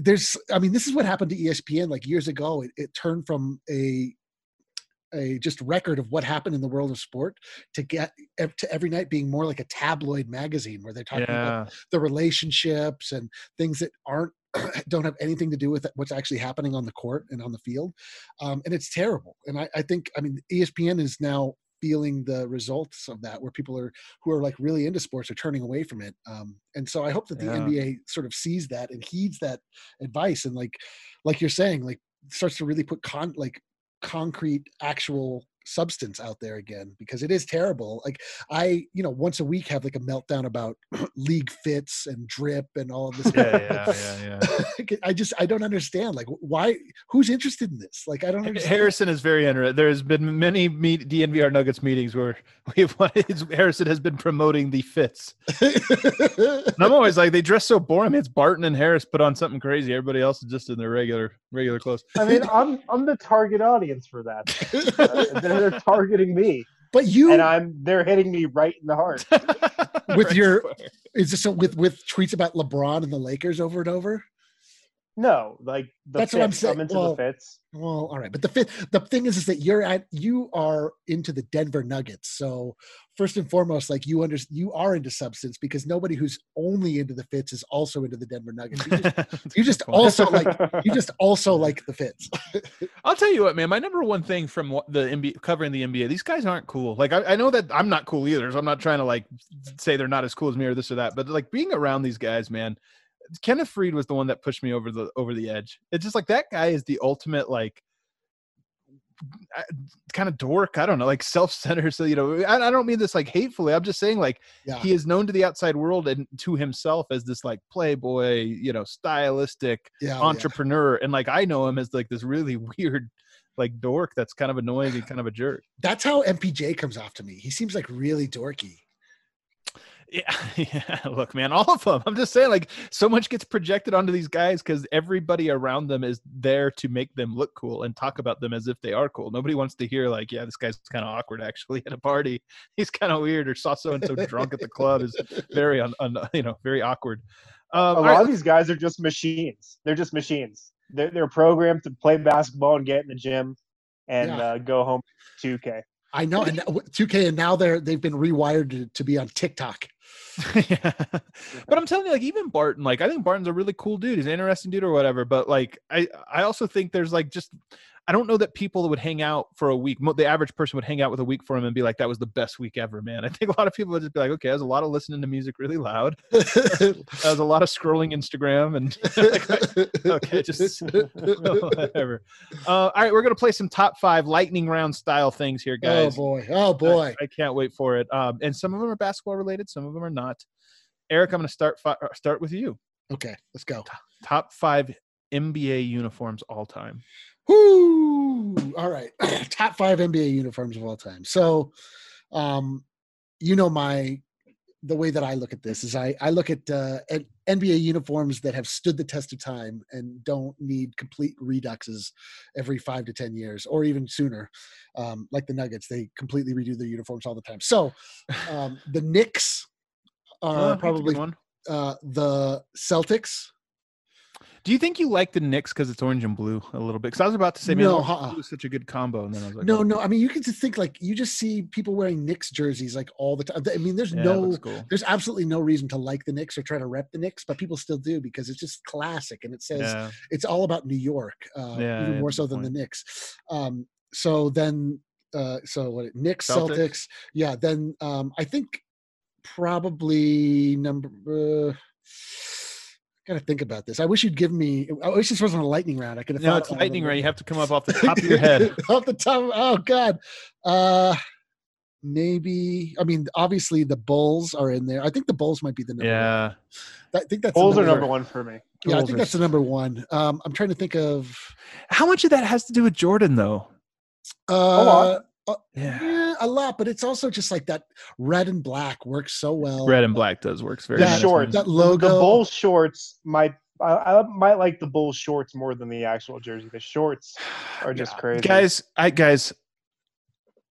Speaker 3: there's I mean this is what happened to ESPN like years ago. It, it turned from a a just record of what happened in the world of sport to get to every night being more like a tabloid magazine where they're talking about the relationships and things that aren't don't have anything to do with what's actually happening on the court and on the field. Um, and it's terrible. And I, I think i mean espn is now feeling the results of that where people are who are like really into sports are turning away from it. Um, and so i hope that the
Speaker 2: Yeah.
Speaker 3: nba sort of sees that and heeds that advice and like like you're saying like starts to really put con like concrete actual substance out there again because it is terrible like i you know once a week have like a meltdown about league fits and drip and all of this
Speaker 2: Yeah, yeah, yeah, yeah.
Speaker 3: i just i don't understand like why who's interested in this like i don't understand
Speaker 2: Harrison is very interested. There has been many meet DNVR Nuggets meetings where we've wanted Harrison has been promoting the fits. And I'm always like, they dress so boring. It's Barton and Harris put on something crazy. Everybody else is just in their regular regular clothes.
Speaker 1: I mean, I'm I'm the target audience for that. they're, they're targeting me,
Speaker 3: but you
Speaker 1: and I'm they're hitting me right in the heart.
Speaker 3: With
Speaker 2: Right
Speaker 3: your-
Speaker 2: square.
Speaker 3: is this so with with tweets about lebron and the lakers over and over
Speaker 1: No, like the
Speaker 3: That's what I'm
Speaker 1: fits.
Speaker 3: saying.
Speaker 1: I'm into
Speaker 3: Well,
Speaker 1: the fits.
Speaker 3: Well, all right, but the fifth, the thing is, is that you're at you are into the Denver Nuggets. So first and foremost, like you under you are into substance because nobody who's only into the fits is also into the Denver Nuggets. You just, you just also like you just also like the fits.
Speaker 2: I'll tell you what, man. My number one thing from the NBA covering the NBA, these guys aren't cool. Like I, I know that I'm not cool either, so I'm not trying to like say they're not as cool as me or this or that. But like being around these guys, man. Kenneth Faried was the one that pushed me over the over the edge. It's just like that guy is the ultimate like kind of dork. I don't know, like self-centered. So you know, I, I don't mean this like hatefully. I'm just saying like
Speaker 3: Yeah.
Speaker 2: he is known to the outside world and to himself as this like playboy, you know, stylistic
Speaker 3: Yeah, oh, yeah.
Speaker 2: entrepreneur and like i know him as like this really weird like dork that's kind of annoying and kind of a jerk.
Speaker 3: That's how MPJ comes off to me. He seems like really dorky.
Speaker 2: Yeah, yeah. Look, man, all of them. I'm just saying, like, so much gets projected onto these guys because everybody around them is there to make them look cool and talk about them as if they are cool. Nobody wants to hear, like, yeah, this guy's kind of awkward actually at a party. He's kind of weird, or saw so and so drunk at the club is very, un, un, you know, very awkward. Um,
Speaker 1: a lot
Speaker 2: right,
Speaker 1: of these guys are just machines. They're just machines. They're, they're programmed to play basketball and get in the gym and
Speaker 3: Yeah.
Speaker 1: uh, go home 2K.
Speaker 3: I know, and 2K, and now they're they've been rewired to, to be on TikTok.
Speaker 2: yeah. But I'm telling you, like even Barton, like I think Barton's a really cool dude. He's an interesting dude or whatever. But like I, I also think there's like just I don't know that people would hang out for a week. The average person would hang out with a week for him and be like, "That was the best week ever, man." I think a lot of people would just be like, "Okay, that was a lot of listening to music really loud. That was a lot of scrolling Instagram and okay, just whatever." Uh, all right, we're gonna play some top five lightning round style things here, guys.
Speaker 3: oh boy, oh boy.
Speaker 2: I, I can't wait for it. Um, and some of them are basketball related, some of them are not. Eric, I'm going to start fi- uh, start with you.
Speaker 3: Okay, let's go.
Speaker 2: Top five NBA uniforms all time.
Speaker 3: Whoo! All right, top five NBA uniforms of all time. So, um, you know my the way that I look at this is I I look at uh, NBA uniforms that have stood the test of time and don't need complete reduxes every five to ten years or even sooner. Um, like the Nuggets, they completely redo their uniforms all the time. So, um, the Knicks are
Speaker 2: good
Speaker 3: probably
Speaker 2: one.
Speaker 3: uh, the Celtics.
Speaker 2: Do you think you like the Knicks because it's orange and blue a little bit? Because I was about to say, man,
Speaker 3: No, uh-uh.
Speaker 2: blue is such a good combo, and then I was like,
Speaker 3: No,
Speaker 2: oh,
Speaker 3: no. I mean, you can just think like you just see people wearing Knicks jerseys like all the time. I mean, there's
Speaker 2: yeah,
Speaker 3: no,
Speaker 2: cool.
Speaker 3: there's absolutely no reason to like the Knicks or try to rep the Knicks, but people still do because it's just classic and it says
Speaker 2: Yeah,
Speaker 3: it's all about New York, uh,
Speaker 2: Yeah,
Speaker 3: even more so than the. Knicks. Um, so then, uh, so what? Knicks,
Speaker 2: Celtics?
Speaker 3: Celtics, yeah. Then um, I think probably number. Uh, Gotta think about this. I wish you'd give me. I wish this wasn't a lightning round. I could have.
Speaker 2: no, it's
Speaker 3: it
Speaker 2: lightning
Speaker 3: little
Speaker 2: round. You have to come up off the top of your head.
Speaker 3: off the top. Oh God. Uh maybe. I mean, obviously the Bulls are in there. I think the Bulls might be the number.
Speaker 2: Yeah,
Speaker 3: One. I think that's the
Speaker 1: Bulls are
Speaker 3: number-
Speaker 1: number one for me.
Speaker 3: Yeah, I think
Speaker 2: are
Speaker 3: that's the number one. Um, I'm trying to think of.
Speaker 2: how much of that has to do with Jordan, though?
Speaker 3: Uh,
Speaker 1: lot.
Speaker 2: Yeah,
Speaker 3: yeah, a lot, but it's also just like that red and black works so well.
Speaker 2: red and black does works very
Speaker 1: The
Speaker 3: Yeah,
Speaker 2: nice.
Speaker 1: shorts,
Speaker 3: that logo.
Speaker 1: The bull shorts might. I, I might like the bull shorts more than the actual jersey. The shorts are just
Speaker 2: Yeah.
Speaker 1: crazy.
Speaker 2: guys i guys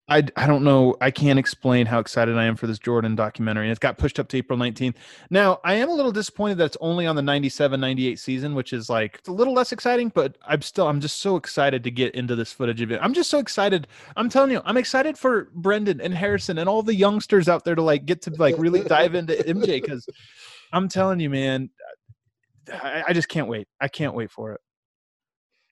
Speaker 2: I, I don't know. I can't explain how excited I am for this Jordan documentary. And It's got pushed up to April 19th. Now, I am a little disappointed that it's only on the 97 98 season, which is like a little less exciting, but I'm still, I'm just so excited to get into this footage of it. I'm just so excited. I'm telling you, I'm excited for Brendan and Harrison and all the youngsters out there to like get to like really dive into MJ because I'm telling you, man, I, I just can't wait. I can't wait for it.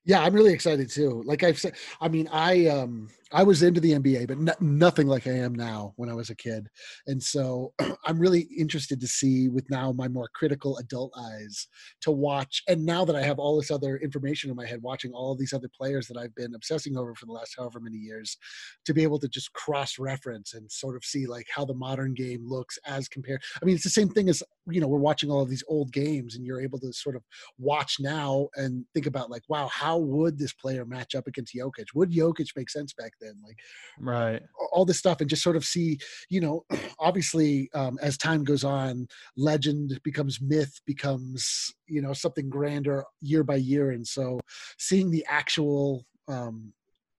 Speaker 3: Yeah, I'm really excited too. Like I've said, I mean, I um I was into the NBA, but no, nothing like I am now when I was a kid, and so I'm really interested to see with now my more critical adult eyes to watch. And now that I have all this other information in my head, watching all these other players that I've been obsessing over for the last however many years, to be able to just cross reference and sort of see like how the modern game looks as compared. I mean, it's the same thing as you know we're watching all of these old games, and you're able to sort of watch now and think about like, wow, how would this player match up against Jokic? Would Jokic make sense back then? Like
Speaker 2: Right.
Speaker 3: all this stuff, and just sort of see, you know, obviously um, as time goes on, legend becomes myth, becomes you know something grander year by year, and so seeing the actual. Um,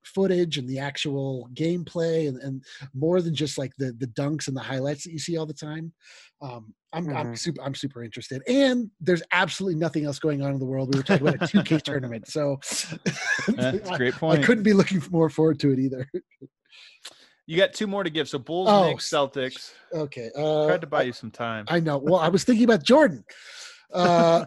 Speaker 3: footage and the actual gameplay and, and more than just like the the dunks and the highlights that you see all the time um i'm i'm
Speaker 1: Mhm.
Speaker 3: super i'm super interested and there's absolutely nothing else going on in the world we were talking about a 2k tournament so
Speaker 2: That's a
Speaker 3: I-
Speaker 2: great
Speaker 3: I
Speaker 2: point.
Speaker 3: couldn't be looking more forward to it either
Speaker 2: You got two more to give. So Bulls,
Speaker 3: Oh,
Speaker 2: Knicks, Celtics.
Speaker 3: okay uh
Speaker 2: Tried to buy you some time.
Speaker 3: i know well i was thinking about jordan uh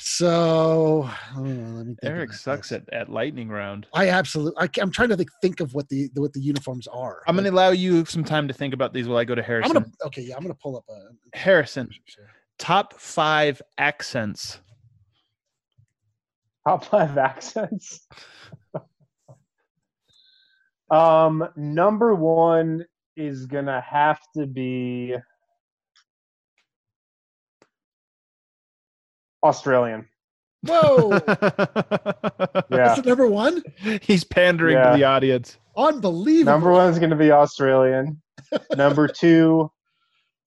Speaker 3: so hold on, let me think
Speaker 2: Eric sucks
Speaker 3: this.
Speaker 2: at, at lightning round.
Speaker 3: i absolutely I, am trying to think, think of what the what the uniforms are
Speaker 2: I'm going to allow you some time to think about these while I go to
Speaker 3: i'm
Speaker 2: Harrison.
Speaker 3: gonna okay yeah i'm gonna pull up a
Speaker 2: Harrison, top five accents.
Speaker 1: Top five accents. um, number one is gonna have to be Australian.
Speaker 3: Whoa,
Speaker 1: Yeah.
Speaker 3: that's the number one.
Speaker 2: He's pandering
Speaker 1: Yeah.
Speaker 2: to the audience.
Speaker 3: Unbelievable.
Speaker 1: Number one is going to be Australian. Number two,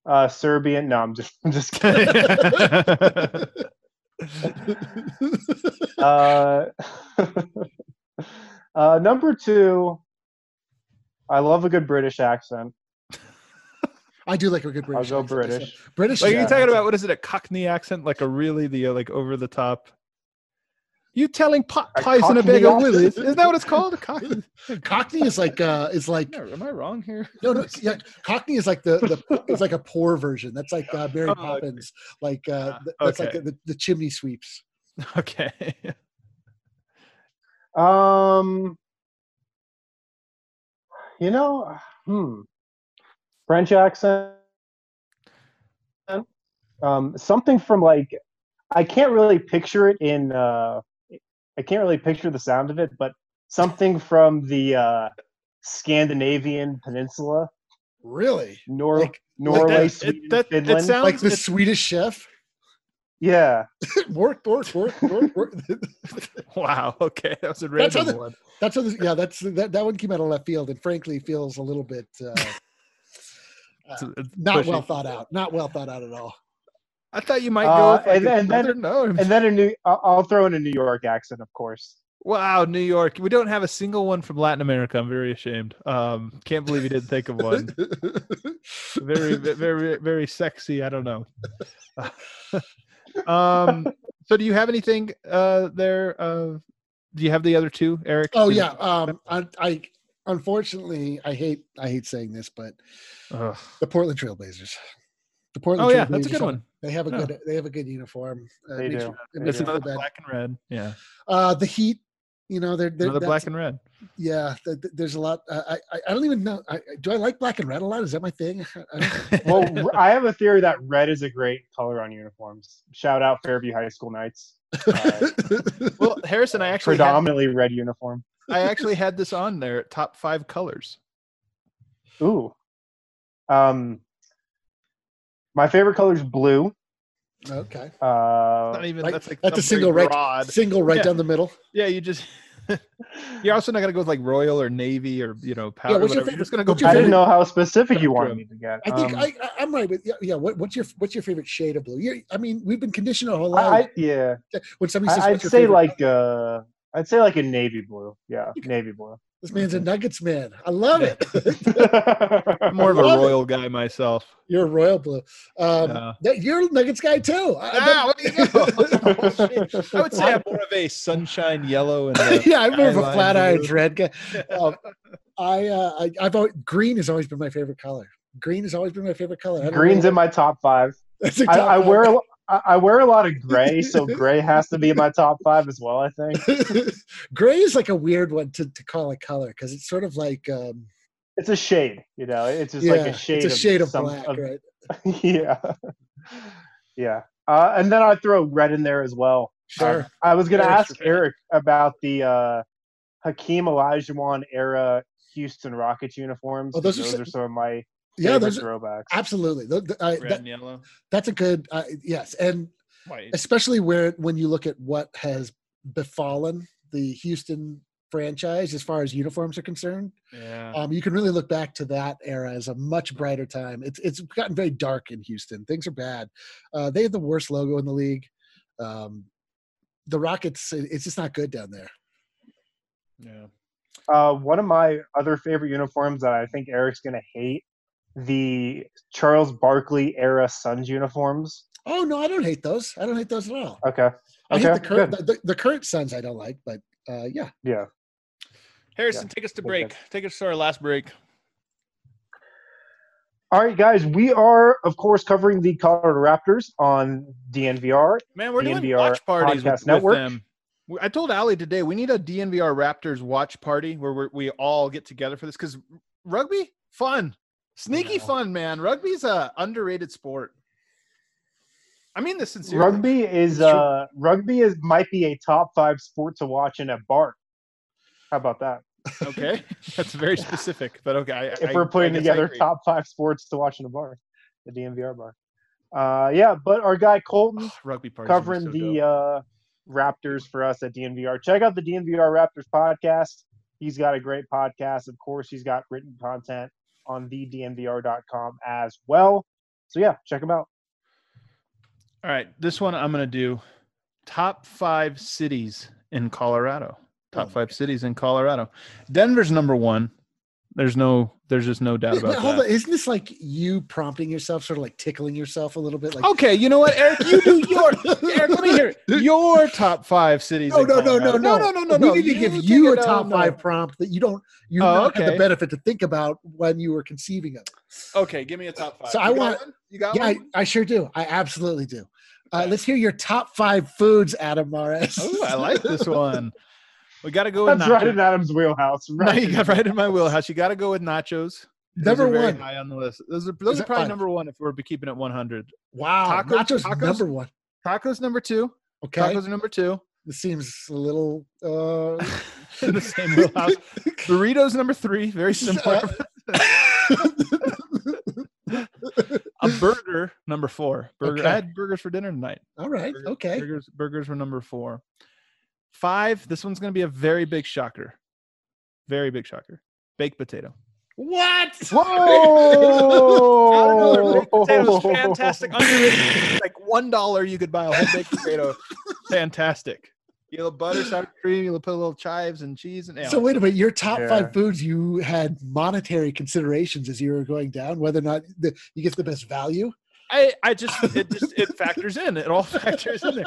Speaker 1: uh, Serbian. No, I'm just, I'm just kidding. Uh, uh, number two, I love a good British accent.
Speaker 3: I do like a good
Speaker 1: I'll
Speaker 3: British.
Speaker 1: go
Speaker 3: accent, I
Speaker 1: British.
Speaker 3: say. British.
Speaker 2: like
Speaker 3: yeah.
Speaker 2: you're talking about what is it a Cockney accent, like a really the uh, like over the top. You telling pot
Speaker 1: A
Speaker 2: pies in a
Speaker 1: Cockney
Speaker 2: bag of willies? Isn't that what it's called? A Cockney?
Speaker 3: Cockney is like uh is like
Speaker 2: Am I wrong here?
Speaker 3: no no yeah Cockney is like the the it's like a poor version. That's like uh, Mary
Speaker 2: Oh, okay.
Speaker 3: Poppins. Like uh
Speaker 2: Ah,
Speaker 3: th- that's like
Speaker 2: okay.
Speaker 3: the, the chimney sweeps.
Speaker 2: Okay.
Speaker 1: Um, you know, hmm, French accent. Um, something from like, I can't really picture it in. Uh, I can't really picture the sound of it, but something from the uh, Scandinavian peninsula,
Speaker 3: Really?
Speaker 1: Nor
Speaker 3: Like-
Speaker 1: Norway,
Speaker 2: That- it-
Speaker 1: Sweden,
Speaker 2: that- it
Speaker 1: Finland.
Speaker 2: sounds-
Speaker 3: Like the
Speaker 2: it's-
Speaker 3: Swedish chef.
Speaker 1: yeah,
Speaker 3: work, work, work, work, work.
Speaker 2: wow. Okay, that was a
Speaker 3: That's how
Speaker 2: random
Speaker 3: the-
Speaker 2: one.
Speaker 3: That's how this, yeah. That's that, that one came out of left field, and frankly, feels a little bit uh,
Speaker 2: It's-
Speaker 3: uh,
Speaker 2: it's
Speaker 3: not
Speaker 2: pushy.
Speaker 3: well thought out. Not well thought out at all.
Speaker 2: I thought you might
Speaker 1: Uh,
Speaker 2: go with like
Speaker 1: and-
Speaker 2: a
Speaker 1: and then-
Speaker 2: no.
Speaker 1: and then a new. I'll, I'll throw in a New York accent, of course.
Speaker 2: Wow, New York. We don't have a single one from Latin America. I'm very ashamed. Um, can't believe you didn't think of one. Very, very, very sexy. I don't know. um, so do you have anything uh there? Uh, do you have the other two, Eric?
Speaker 3: oh
Speaker 2: Did-
Speaker 3: yeah. Um, I, I unfortunately I hate I hate saying this, but
Speaker 2: Ugh.
Speaker 3: the Portland Trailblazers. The Portland
Speaker 2: Oh yeah, that's a good one.
Speaker 3: They have a
Speaker 2: Yeah.
Speaker 3: good they have a good uniform. Uh,
Speaker 1: They do.
Speaker 3: you- it
Speaker 2: It's
Speaker 3: you
Speaker 1: do.
Speaker 3: feel
Speaker 2: another black and red. Yeah,
Speaker 3: Uh, the Heat. You know, they're, they're
Speaker 2: another black and red.
Speaker 3: Yeah, th- th- there's a lot. Uh, I, I I don't even know. I, I- do I like black and red a lot? Is that my thing? I
Speaker 1: Well, I have a theory that red is a great color on uniforms. Shout out Fairview High School Knights. Uh,
Speaker 2: well, Harrison, I actually had,
Speaker 1: predominantly red uniform.
Speaker 2: I actually had this on there. Top five colors.
Speaker 1: Ooh. Um, my favorite color is blue.
Speaker 3: okay,
Speaker 1: Uh,
Speaker 2: Not even
Speaker 3: like-
Speaker 2: that's like
Speaker 3: that's a single right-
Speaker 2: broad.
Speaker 3: single right
Speaker 2: Yeah.
Speaker 3: down the middle.
Speaker 2: Yeah, you just. You're also not gonna go with like royal or navy or you know powder.
Speaker 3: what's your
Speaker 2: whatever. You're
Speaker 3: favorite-
Speaker 2: just gonna go.
Speaker 1: I didn't know how specific you wanted me to get.
Speaker 3: I think
Speaker 1: Um,
Speaker 3: I, I I'm right with yeah. yeah what, what's your what's your favorite shade of blue? you I mean, we've been conditioned our whole
Speaker 1: I,
Speaker 3: life.
Speaker 1: I yeah.
Speaker 3: when somebody says,
Speaker 1: I, I'd say
Speaker 3: favorite
Speaker 1: like uh, I'd say like a navy blue. Yeah, navy blue.
Speaker 3: This man's a Nuggets man. I love it.
Speaker 2: I'm more of a
Speaker 3: Love it.
Speaker 2: royal guy myself.
Speaker 3: You're a royal blue. Um,
Speaker 2: Yeah.
Speaker 3: that- you're a Nuggets guy too. I-
Speaker 2: Ah, what do you know?
Speaker 3: Oh.
Speaker 2: I would say I'm more of a sunshine yellow and a,
Speaker 3: yeah, I'm more of a flat irons red guy. Um, I, uh, I, I've always, green has always been my favorite color. Green has always been my favorite color.
Speaker 1: Green's
Speaker 3: know.
Speaker 1: in my top five.
Speaker 3: That's a
Speaker 1: I,
Speaker 3: top
Speaker 1: I
Speaker 3: five.
Speaker 1: wear a lo- I I wear a lot of gray, so gray has to be in my top five as well. I think
Speaker 3: gray is like a weird one to, to call a color because it's sort of like um,
Speaker 1: it's a shade. You know, it's just
Speaker 3: yeah,
Speaker 1: like a shade.
Speaker 3: it's a shade of,
Speaker 1: some-
Speaker 3: black,
Speaker 1: of-
Speaker 3: right?
Speaker 1: yeah, yeah. Uh, and then I throw red in there as well. Uh,
Speaker 3: Sure.
Speaker 1: I was going to ask. Eric about the uh, Hakeem Olajuwon era Houston Rockets uniforms.
Speaker 3: Oh, those are
Speaker 1: those
Speaker 3: so-
Speaker 1: are some of my
Speaker 3: yeah,
Speaker 1: favorite
Speaker 3: those are,
Speaker 1: throwbacks.
Speaker 3: absolutely. Th- th- I-
Speaker 2: red
Speaker 3: that-
Speaker 2: and yellow.
Speaker 3: that's a good uh, yes, and
Speaker 2: White.
Speaker 3: especially where when you look at what has befallen the Houston franchise as far as uniforms are concerned.
Speaker 2: Yeah.
Speaker 3: Um, you can really look back to that era as a much brighter time. It's it's gotten very dark in Houston. Things are bad. Uh, they have the worst logo in the league. Um, the Rockets, it's just not good down there.
Speaker 2: Yeah.
Speaker 1: Uh, one of my other favorite uniforms that I think Eric's going to hate the Charles Barkley era Suns uniforms.
Speaker 3: Oh no, I don't hate those. I don't hate those at all.
Speaker 1: Okay.
Speaker 3: I
Speaker 1: Okay.
Speaker 3: hate the current
Speaker 1: good.
Speaker 3: the, the, the current Suns. I don't like, but uh, yeah.
Speaker 1: Yeah.
Speaker 2: Harrison, take us to break.
Speaker 1: good.
Speaker 2: Take us to our last break.
Speaker 1: All right, guys. We are, of course, covering the Colorado Raptors on DNVR.
Speaker 2: Man, we're doing
Speaker 1: DNVR
Speaker 2: watch parties with,
Speaker 1: Podcast
Speaker 2: with
Speaker 1: Network.
Speaker 2: them. I told Ali today we need a DNVR Raptors watch party where we're, we all get together for this because rugby fun, sneaky fun, man. Rugby's a underrated sport. I mean this sincerely.
Speaker 1: Rugby is uh, rugby is might be a top five sport to watch in a bar. How about that?
Speaker 2: Okay, that's very specific, but okay. I,
Speaker 1: If we're putting together top five sports to watch in a bar, the DNVR bar. Uh, yeah, but our guy Colton
Speaker 2: rugby parties
Speaker 1: covering
Speaker 2: so
Speaker 1: the uh, Raptors for us at DNVR. Check out the DNVR Raptors podcast. He's got a great podcast. Of course, he's got written content on thednvr.com as well. So yeah, check them out.
Speaker 2: All right, this one I'm gonna do top five cities in Colorado. Top
Speaker 3: Oh,
Speaker 2: five cities in Colorado. Denver's number one. There's no, there's just no doubt about
Speaker 3: hold
Speaker 2: that.
Speaker 3: on, isn't this like you prompting yourself, sort of like tickling yourself a little bit? Like,
Speaker 2: Okay, you know what, Eric? You do your Eric. Let me hear it. your top five cities.
Speaker 3: no, no, no, no, no,
Speaker 2: no, no, no, no.
Speaker 3: We need to give you a top five prompt that you don't, you
Speaker 2: Oh,
Speaker 3: not have
Speaker 2: okay.
Speaker 3: the benefit to think about when you were conceiving of it.
Speaker 2: Okay, give me a top five.
Speaker 3: So
Speaker 2: You
Speaker 3: I want-
Speaker 2: one? You got
Speaker 3: Yeah, I? I sure do. I absolutely do. Uh, let's hear your top five foods, Adam Mares.
Speaker 2: Oh, I like this one. We got to go with
Speaker 1: That's right in. Adam's wheelhouse.
Speaker 2: No,
Speaker 1: Right
Speaker 2: you got right in my wheelhouse. You got to go with nachos. Those
Speaker 3: Number one.
Speaker 2: high on the list. Those are those are probably
Speaker 3: five?
Speaker 2: number one if we're keeping it 100.
Speaker 3: Wow,
Speaker 2: Tacos-
Speaker 3: nachos,
Speaker 2: tacos?
Speaker 3: number one.
Speaker 2: Tacos number two.
Speaker 3: Okay,
Speaker 2: Tacos are number two.
Speaker 3: this seems a little. Uh,
Speaker 2: in the same wheelhouse. Burritos number three. Very similar. a burger number four. Burger.
Speaker 3: Okay.
Speaker 2: I had burgers for dinner tonight.
Speaker 3: All right.
Speaker 2: Burgers,
Speaker 3: Okay.
Speaker 2: Burgers, burgers were number four. Five. This one's going to be a very big shocker. Very big shocker. Baked potato.
Speaker 3: What?
Speaker 1: Whoa!
Speaker 2: Baked potatoes, fantastic. Underrated. Like one dollar, you could buy a whole baked potato. Fantastic. You know, butter, sour cream. You put a little chives and cheese and.
Speaker 3: So wait a minute. Your top
Speaker 1: Yeah.
Speaker 3: five foods, you had monetary considerations as you were going down, whether or not the, you get the best value.
Speaker 2: I, I just it just it factors in. It all factors in there.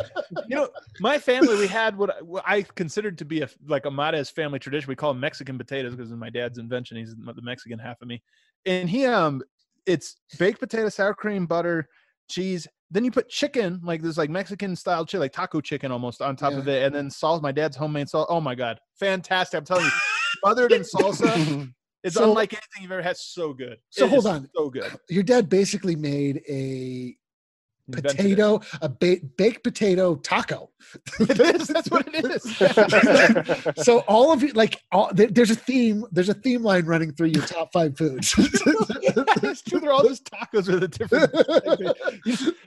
Speaker 2: You know, my family we had what, I- what I considered to be a like a Mares family tradition. We call them Mexican potatoes because of my dad's invention. He's the Mexican half of me, and he um it's baked potato, sour cream, butter, cheese. Then you put chicken, like this like Mexican style chicken, like taco chicken almost on top
Speaker 3: Yeah.
Speaker 2: of it, and then salt. My dad's homemade salt. Oh my god, fantastic! I'm telling you, smothered in salsa. It's
Speaker 3: So-
Speaker 2: unlike anything you've ever had. So good.
Speaker 3: So
Speaker 2: It
Speaker 3: hold on.
Speaker 2: So good.
Speaker 3: Your dad basically made a
Speaker 2: Invented it.
Speaker 3: potato, a ba- baked potato taco.
Speaker 2: It is. That's what it is.
Speaker 3: so all of you, like, all, there's a theme. There's a theme line running through your top five foods.
Speaker 2: it's true. They're all just tacos with a different.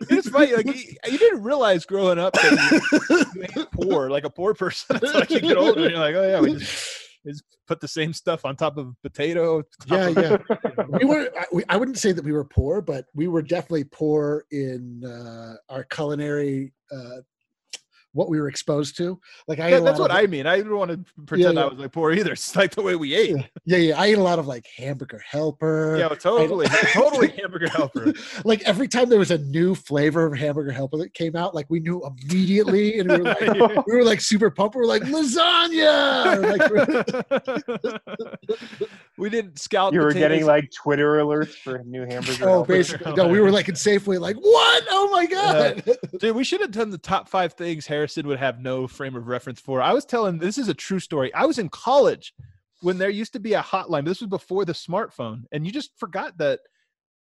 Speaker 2: it's funny. Like you, you didn't realize growing up that you, you ate poor, like a poor person. Until like you get older, and you're like, oh yeah, we just, just put the same stuff on top of potato. top
Speaker 3: yeah,
Speaker 2: of-
Speaker 3: yeah. We were. I, we, I wouldn't say that we were poor, but we were definitely poor in uh, our culinary. Uh, what we were exposed to, like I,
Speaker 2: that, that's what
Speaker 3: of,
Speaker 2: I mean. I don't want to pretend
Speaker 3: yeah.
Speaker 2: I was like poor either. It's like the way we ate.
Speaker 3: Yeah. yeah, yeah. I ate a lot of like hamburger helper.
Speaker 2: Yeah, totally, totally hamburger helper.
Speaker 3: like every time there was a new flavor of hamburger helper that came out, like we knew immediately, and we were like, we were like super pumped. We were like lasagna. Like,
Speaker 2: we didn't scout.
Speaker 1: you were getting like Twitter alerts for new hamburger.
Speaker 3: oh,
Speaker 1: helpers.
Speaker 3: basically, no, we were like in Safeway, like what? Oh my uh, god!
Speaker 2: Dude, we should have done the top five things Harrison would have no frame of reference for. I was telling this is a true story. I was in college when there used to be a hotline. This was before the smartphone, and you just forgot that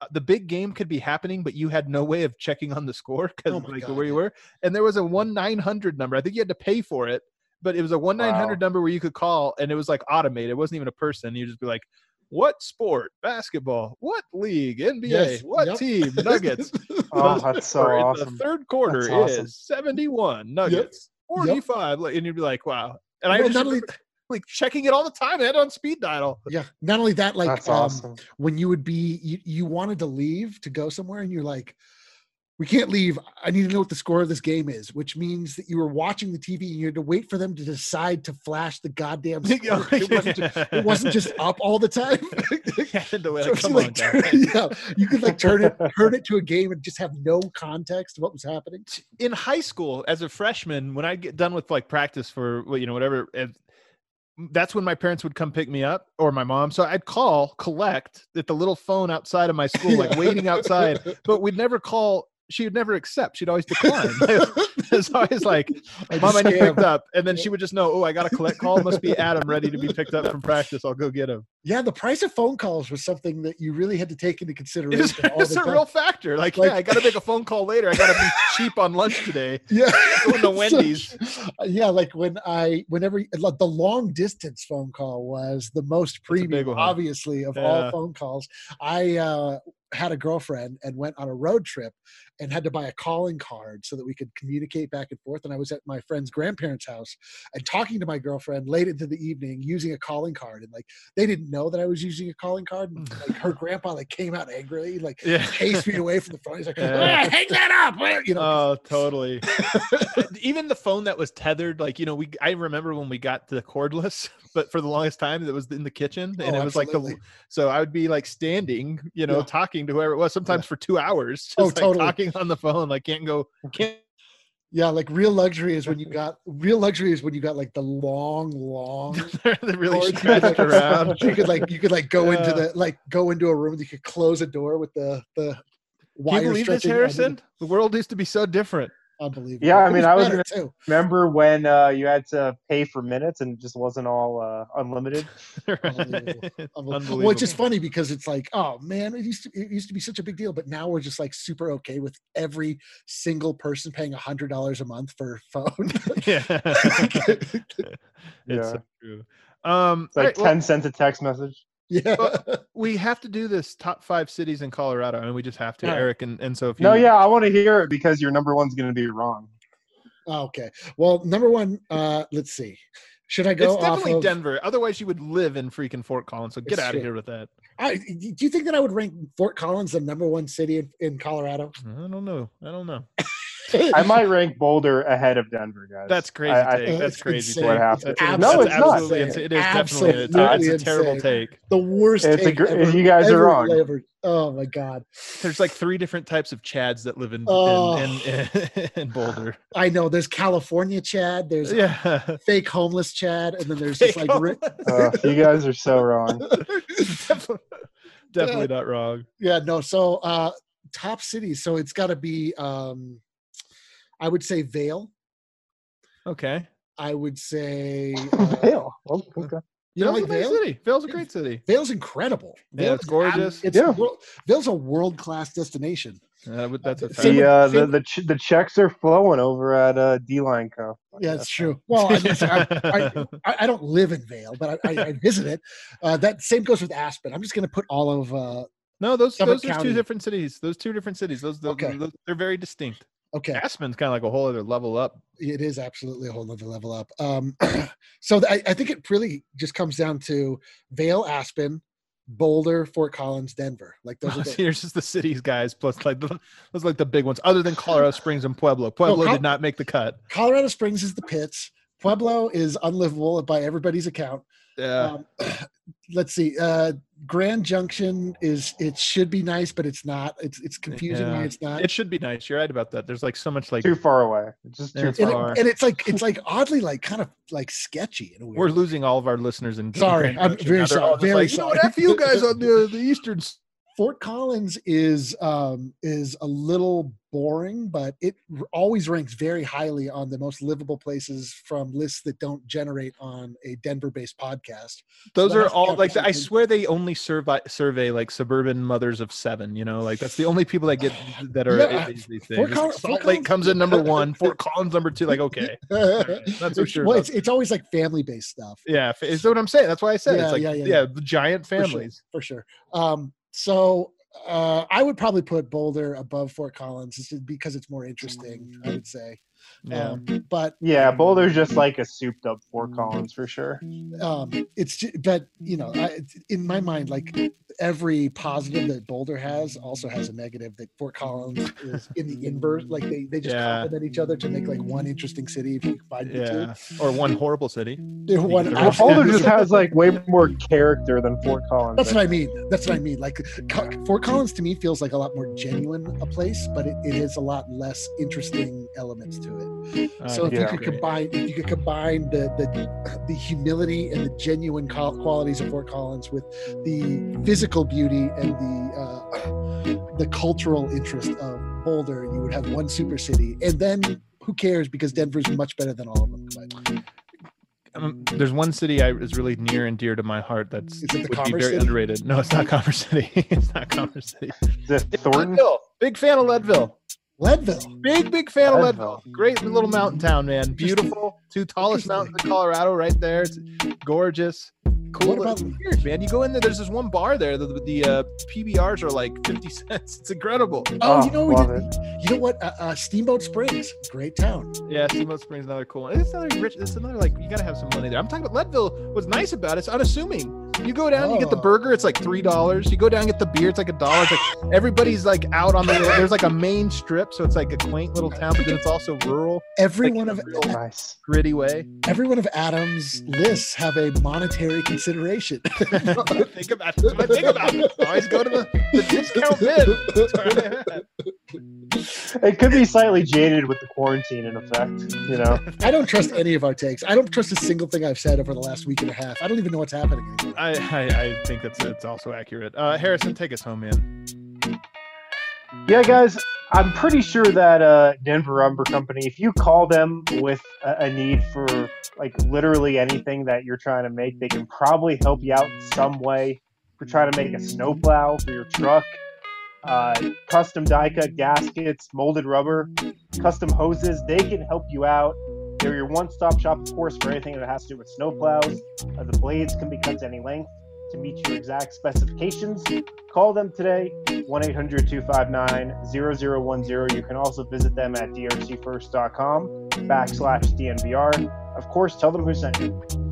Speaker 2: uh, the big game could be happening, but you had no way of checking on the score because
Speaker 3: Oh
Speaker 2: like
Speaker 3: God.
Speaker 2: where you were. And there was a one nine hundred number. I think you had to pay for it, but it was a one nine hundred number where you could call, and it was like automated. It wasn't even a person. You just be like. What sport? Basketball. What league? NBA.
Speaker 3: Yes,
Speaker 2: What
Speaker 3: yep.
Speaker 2: team? Nuggets.
Speaker 1: Oh, that's so
Speaker 2: score
Speaker 1: awesome.
Speaker 2: The third quarter
Speaker 1: That's awesome.
Speaker 2: is 71 Nuggets, 45. like, And you'd be like, wow. And I
Speaker 3: Well,
Speaker 2: just
Speaker 3: not only-
Speaker 2: like checking it all the time. I had on speed dial.
Speaker 3: yeah. Not only that, like um,
Speaker 1: awesome.
Speaker 3: when you would be, you, you wanted to leave to go somewhere, and you're like, we can't leave. I need to know what the score of this game is, which means that you were watching the TV and you had to wait for them to decide to flash the goddamn score. It wasn't just, it wasn't just up all the time.
Speaker 2: Yeah, to
Speaker 3: So
Speaker 2: like,
Speaker 3: it's like turn- yeah, you could like turn it, turn it to a game and just have no context of what was happening.
Speaker 2: in high school as a freshman when i get done with like practice for you know whatever that's when my parents would come pick me up or my mom so i'd call collect at the little phone outside of my school like waiting outside but we'd never call she would never accept she'd always decline it's always like mom i need picked up and then she would just know oh i got a collect call must be adam ready to be picked up from practice i'll go get him
Speaker 3: Yeah, the price of phone calls was something that you really had to take into consideration.
Speaker 2: it's, it's a
Speaker 3: time.
Speaker 2: real factor like,
Speaker 3: Like-
Speaker 2: yeah i gotta make a phone call later i gotta be cheap on lunch today
Speaker 3: yeah.
Speaker 2: going to
Speaker 3: So-
Speaker 2: wendy's
Speaker 3: yeah, like when I, whenever the long distance phone call was the most premium, obviously, of
Speaker 2: Yeah.
Speaker 3: all phone calls. I uh, had a girlfriend and went on a road trip and had to buy a calling card so that we could communicate back and forth. And I was at my friend's grandparents' house and talking to my girlfriend late into the evening using a calling card. And like they didn't know that I was using a calling card. And like her grandpa like came out angrily, like
Speaker 2: Yeah.
Speaker 3: chased me away from the phone. He's like,
Speaker 2: Yeah.
Speaker 3: "Ah, hang that up. You know,
Speaker 2: Oh, totally. Even the phone that was tethered, like you know, we I remember when we got the cordless, but for the longest time it was in the kitchen, and
Speaker 3: Oh,
Speaker 2: it was like the so I would be like standing, you know,
Speaker 3: Yeah.
Speaker 2: talking to whoever it was, sometimes for two hours, just
Speaker 3: Oh,
Speaker 2: like
Speaker 3: totally.
Speaker 2: talking on the phone, like can't go, can't.
Speaker 3: yeah, like real luxury is when you got real luxury is when you got like the long, long
Speaker 2: They're really stretched around.
Speaker 3: you could like you could like go into the like go into a room. You could close a door with the the
Speaker 2: Can you believe this,
Speaker 3: the-
Speaker 2: Harrison? The world used to be so different.
Speaker 3: Unbelievable.
Speaker 1: Yeah, I mean, I was
Speaker 3: better, too.
Speaker 1: Remember when uh, you had to pay for minutes and it just wasn't all uh, unlimited?
Speaker 3: Unbelievable.
Speaker 2: Unbelievable.
Speaker 3: Well, it's just funny because it's like, oh man, it used to it used to be such a big deal, but now we're just like super okay with every single person paying a hundred dollars a month for a phone.
Speaker 2: yeah. it's
Speaker 1: Yeah.
Speaker 2: so true. Um,
Speaker 1: It's like
Speaker 2: all right, well,
Speaker 1: 10 cents a text message.
Speaker 3: Yeah.
Speaker 2: we have to do this top five cities in Colorado, and we just have to,
Speaker 3: All right.
Speaker 2: Eric. And, and so if you,
Speaker 1: No, yeah, I want to hear it because your number one's going to be wrong.
Speaker 3: okay. Well, number one, uh, let's see. Should I
Speaker 2: it's
Speaker 3: go off
Speaker 2: definitely
Speaker 3: of?
Speaker 2: Denver. Otherwise, you would live in freaking Fort Collins. So get
Speaker 3: It's
Speaker 2: out
Speaker 3: true.
Speaker 2: of here with that.
Speaker 3: I, do you think that I would rank Fort Collins the number one city in, in Colorado?
Speaker 2: I don't know. I don't know.
Speaker 1: I might rank Boulder ahead of Denver, guys.
Speaker 2: That's crazy
Speaker 1: I- I think
Speaker 2: That's
Speaker 3: It's
Speaker 2: crazy.
Speaker 3: insane.
Speaker 1: What happened?
Speaker 3: It's
Speaker 2: That's,
Speaker 1: No,
Speaker 2: that's
Speaker 1: it's not.
Speaker 2: insane. It is definitely.
Speaker 3: Absolutely
Speaker 2: It's, it's a terrible take.
Speaker 3: The worst.
Speaker 1: It's a
Speaker 3: take
Speaker 1: gr-
Speaker 3: ever-
Speaker 1: you guys are wrong.
Speaker 3: ever- Oh my god!
Speaker 2: There's like three different types of Chads that live in
Speaker 3: Oh.
Speaker 2: in, in, in Boulder.
Speaker 3: I know. There's California Chad. There's
Speaker 2: Yeah.
Speaker 3: fake homeless Chad, and then there's just like ri-
Speaker 1: Uh, you guys are so wrong.
Speaker 2: definitely, definitely not wrong.
Speaker 3: yeah no. So uh top cities. So it's got to be. um I would say Vail.
Speaker 2: Okay.
Speaker 3: I would say. Uh,
Speaker 1: Vail. Oh, okay.
Speaker 3: you don't
Speaker 2: Vail's
Speaker 3: like
Speaker 2: a nice
Speaker 3: Vail?
Speaker 2: city. Vail's a great city.
Speaker 3: Vail's incredible.
Speaker 2: Yeah,
Speaker 3: Vail
Speaker 2: it's
Speaker 3: is ab-
Speaker 2: gorgeous.
Speaker 3: It's
Speaker 1: Yeah.
Speaker 3: wor- Vail's a world class destination.
Speaker 2: Uh, but that's a fact.
Speaker 1: The,
Speaker 3: with-
Speaker 1: uh, the, the, ch- the checks are flowing over at uh, D-Line Co.
Speaker 3: Yeah, it's true. Well, I, I, I, I, I don't live in Vail, but I, I, I visit it. Uh, that same goes with Aspen. I'm just going to put all of. Uh,
Speaker 2: No, those
Speaker 3: Summit
Speaker 2: those are
Speaker 3: County.
Speaker 2: two different cities. Those two different cities. Those, those,
Speaker 3: Okay.
Speaker 2: those- they're very distinct.
Speaker 3: Okay,
Speaker 2: Aspen's kind of like a whole other level up.
Speaker 3: it is absolutely a whole other level up. Um, so I, I think it really just comes down to Vail, Aspen, Boulder, Fort Collins, Denver. Like those are the,
Speaker 2: Here's just the cities, guys. Plus, like the, those are like the big ones, other than Colorado Springs and Pueblo. Pueblo
Speaker 3: Col-
Speaker 2: did not make the cut.
Speaker 3: Colorado Springs is the pits. Pueblo is unlivable by everybody's account.
Speaker 2: Yeah,
Speaker 3: Um, let's see. Uh, Grand Junction is it should be nice, but it's not. It's it's confusing why
Speaker 2: Yeah.
Speaker 3: it's not.
Speaker 2: it should be nice. You're right about that. There's like so much like
Speaker 1: Too far away. It's just too
Speaker 3: and,
Speaker 1: far.
Speaker 3: it, and it's like it's like oddly like kind of like sketchy in a weird
Speaker 2: we're
Speaker 3: way.
Speaker 2: losing all of our listeners in. in
Speaker 3: Sorry,
Speaker 2: Grand
Speaker 3: I'm
Speaker 2: Junction.
Speaker 3: very
Speaker 2: Now they're all
Speaker 3: sorry, very
Speaker 2: like, you know what?
Speaker 3: sorry."
Speaker 2: F you guys on the the eastern.
Speaker 3: Fort Collins is um is a little boring, but it always ranks very highly on the most livable places from lists that don't generate on a Denver-based podcast.
Speaker 2: Those
Speaker 3: that
Speaker 2: are all like I swear they only survey survey like suburban mothers of seven. You know, like that's the only people that get that are
Speaker 3: Yeah,
Speaker 2: these, these
Speaker 3: Fort
Speaker 2: things.
Speaker 3: Col-
Speaker 2: Salt Lake comes in number one. Fort Collins number two. Like okay, not so
Speaker 3: It's-
Speaker 2: sure
Speaker 3: well, it's, it's always like family-based stuff.
Speaker 2: yeah, is that what I'm saying? That's why I said
Speaker 3: Yeah,
Speaker 2: it's like
Speaker 3: yeah,
Speaker 2: yeah,
Speaker 3: yeah,
Speaker 2: giant
Speaker 3: For sure,
Speaker 2: families.
Speaker 3: for sure. Um, so uh, I would probably put Boulder above Fort Collins just because it's more interesting. I would say,
Speaker 2: Yeah,
Speaker 3: um, but
Speaker 1: yeah, Boulder's just like a souped up Fort Collins for sure.
Speaker 3: um, it's ju- but you know, I, in my mind, like every positive that Boulder has also has a negative that Fort Collins is in the inverse. Like they they just
Speaker 2: Yeah.
Speaker 3: complement each other to make like one interesting city. If you combine the
Speaker 2: yeah, or one horrible city.
Speaker 3: one.
Speaker 2: Well,
Speaker 1: Well, Boulder just has like way more character than Fort Collins.
Speaker 3: That's what I mean. That's what I mean. Like Co- Fort Collins to me feels like a lot more genuine a place, but it, it has a lot less interesting elements to it.
Speaker 2: I
Speaker 3: so if
Speaker 2: think
Speaker 3: you could
Speaker 2: agree.
Speaker 3: combine, if you could combine the the, the humility and the genuine qualities of Fort Collins with the physical beauty and the uh, the cultural interest of Boulder, you would have one super city. And then who cares? Because Denver's much better than all of them combined.
Speaker 2: Um, there's one city I is really near and dear to my heart. That's
Speaker 3: Is it
Speaker 2: would be very
Speaker 3: City?
Speaker 2: underrated. No, it's not Commerce City. it's not Commerce City.
Speaker 1: The Thornton.
Speaker 2: Leadville. Big fan of Leadville.
Speaker 3: Leadville.
Speaker 2: Big, big fan of
Speaker 1: Leadville.
Speaker 2: Leadville. Great little mountain town, man. Beautiful. Two tallest mountains in Colorado right there. It's gorgeous. cool.
Speaker 3: What about-
Speaker 2: it's weird, man? You go in there. There's this one bar there. The, the uh, PBRs are like fifty cents. It's incredible.
Speaker 3: Oh,
Speaker 1: Oh,
Speaker 3: you know we did, You know what? Uh, uh, Steamboat Springs, great town.
Speaker 2: Yeah, Steamboat Springs is another cool. one. It's another rich. It's another like you gotta have some money there. I'm talking about Leadville. What's nice about it, it's unassuming. You go down, you get the
Speaker 3: Oh.
Speaker 2: burger, it's like three dollars. You go down, get the beer, it's like a dollar. It's like everybody's like out on the. There's like a main strip, so it's like a quaint little town, but then it's also rural,
Speaker 3: Every
Speaker 2: like
Speaker 3: one of
Speaker 2: real
Speaker 1: Nice.
Speaker 2: gritty way.
Speaker 3: every one of Adam's lists have a monetary consideration.
Speaker 2: think about it. That's what I think about. It. Always go to the, the discount bin.
Speaker 1: It could be slightly jaded with the quarantine in effect. You know.
Speaker 3: I don't trust any of our takes. I don't trust a single thing I've said over the last week and a half. I don't even know what's happening anymore.
Speaker 2: I, I, I think that's it's also accurate. Uh, Harrison, take us home, man.
Speaker 1: Yeah, guys, I'm pretty sure that uh, Denver Rubber Company, if you call them with a, a need for like literally anything that you're trying to make, they can probably help you out in some way. If you're trying to make a snowplow for your truck, uh, custom die cut gaskets, molded rubber, custom hoses, they can help you out. They're your one-stop shop, of course, for anything that has to do with snowplows. Uh, the blades can be cut to any length to meet your exact specifications. Call them today, 1 800 259 0010. You can also visit them at drcfirst.com backslash DNVR. Of course, tell them who sent you.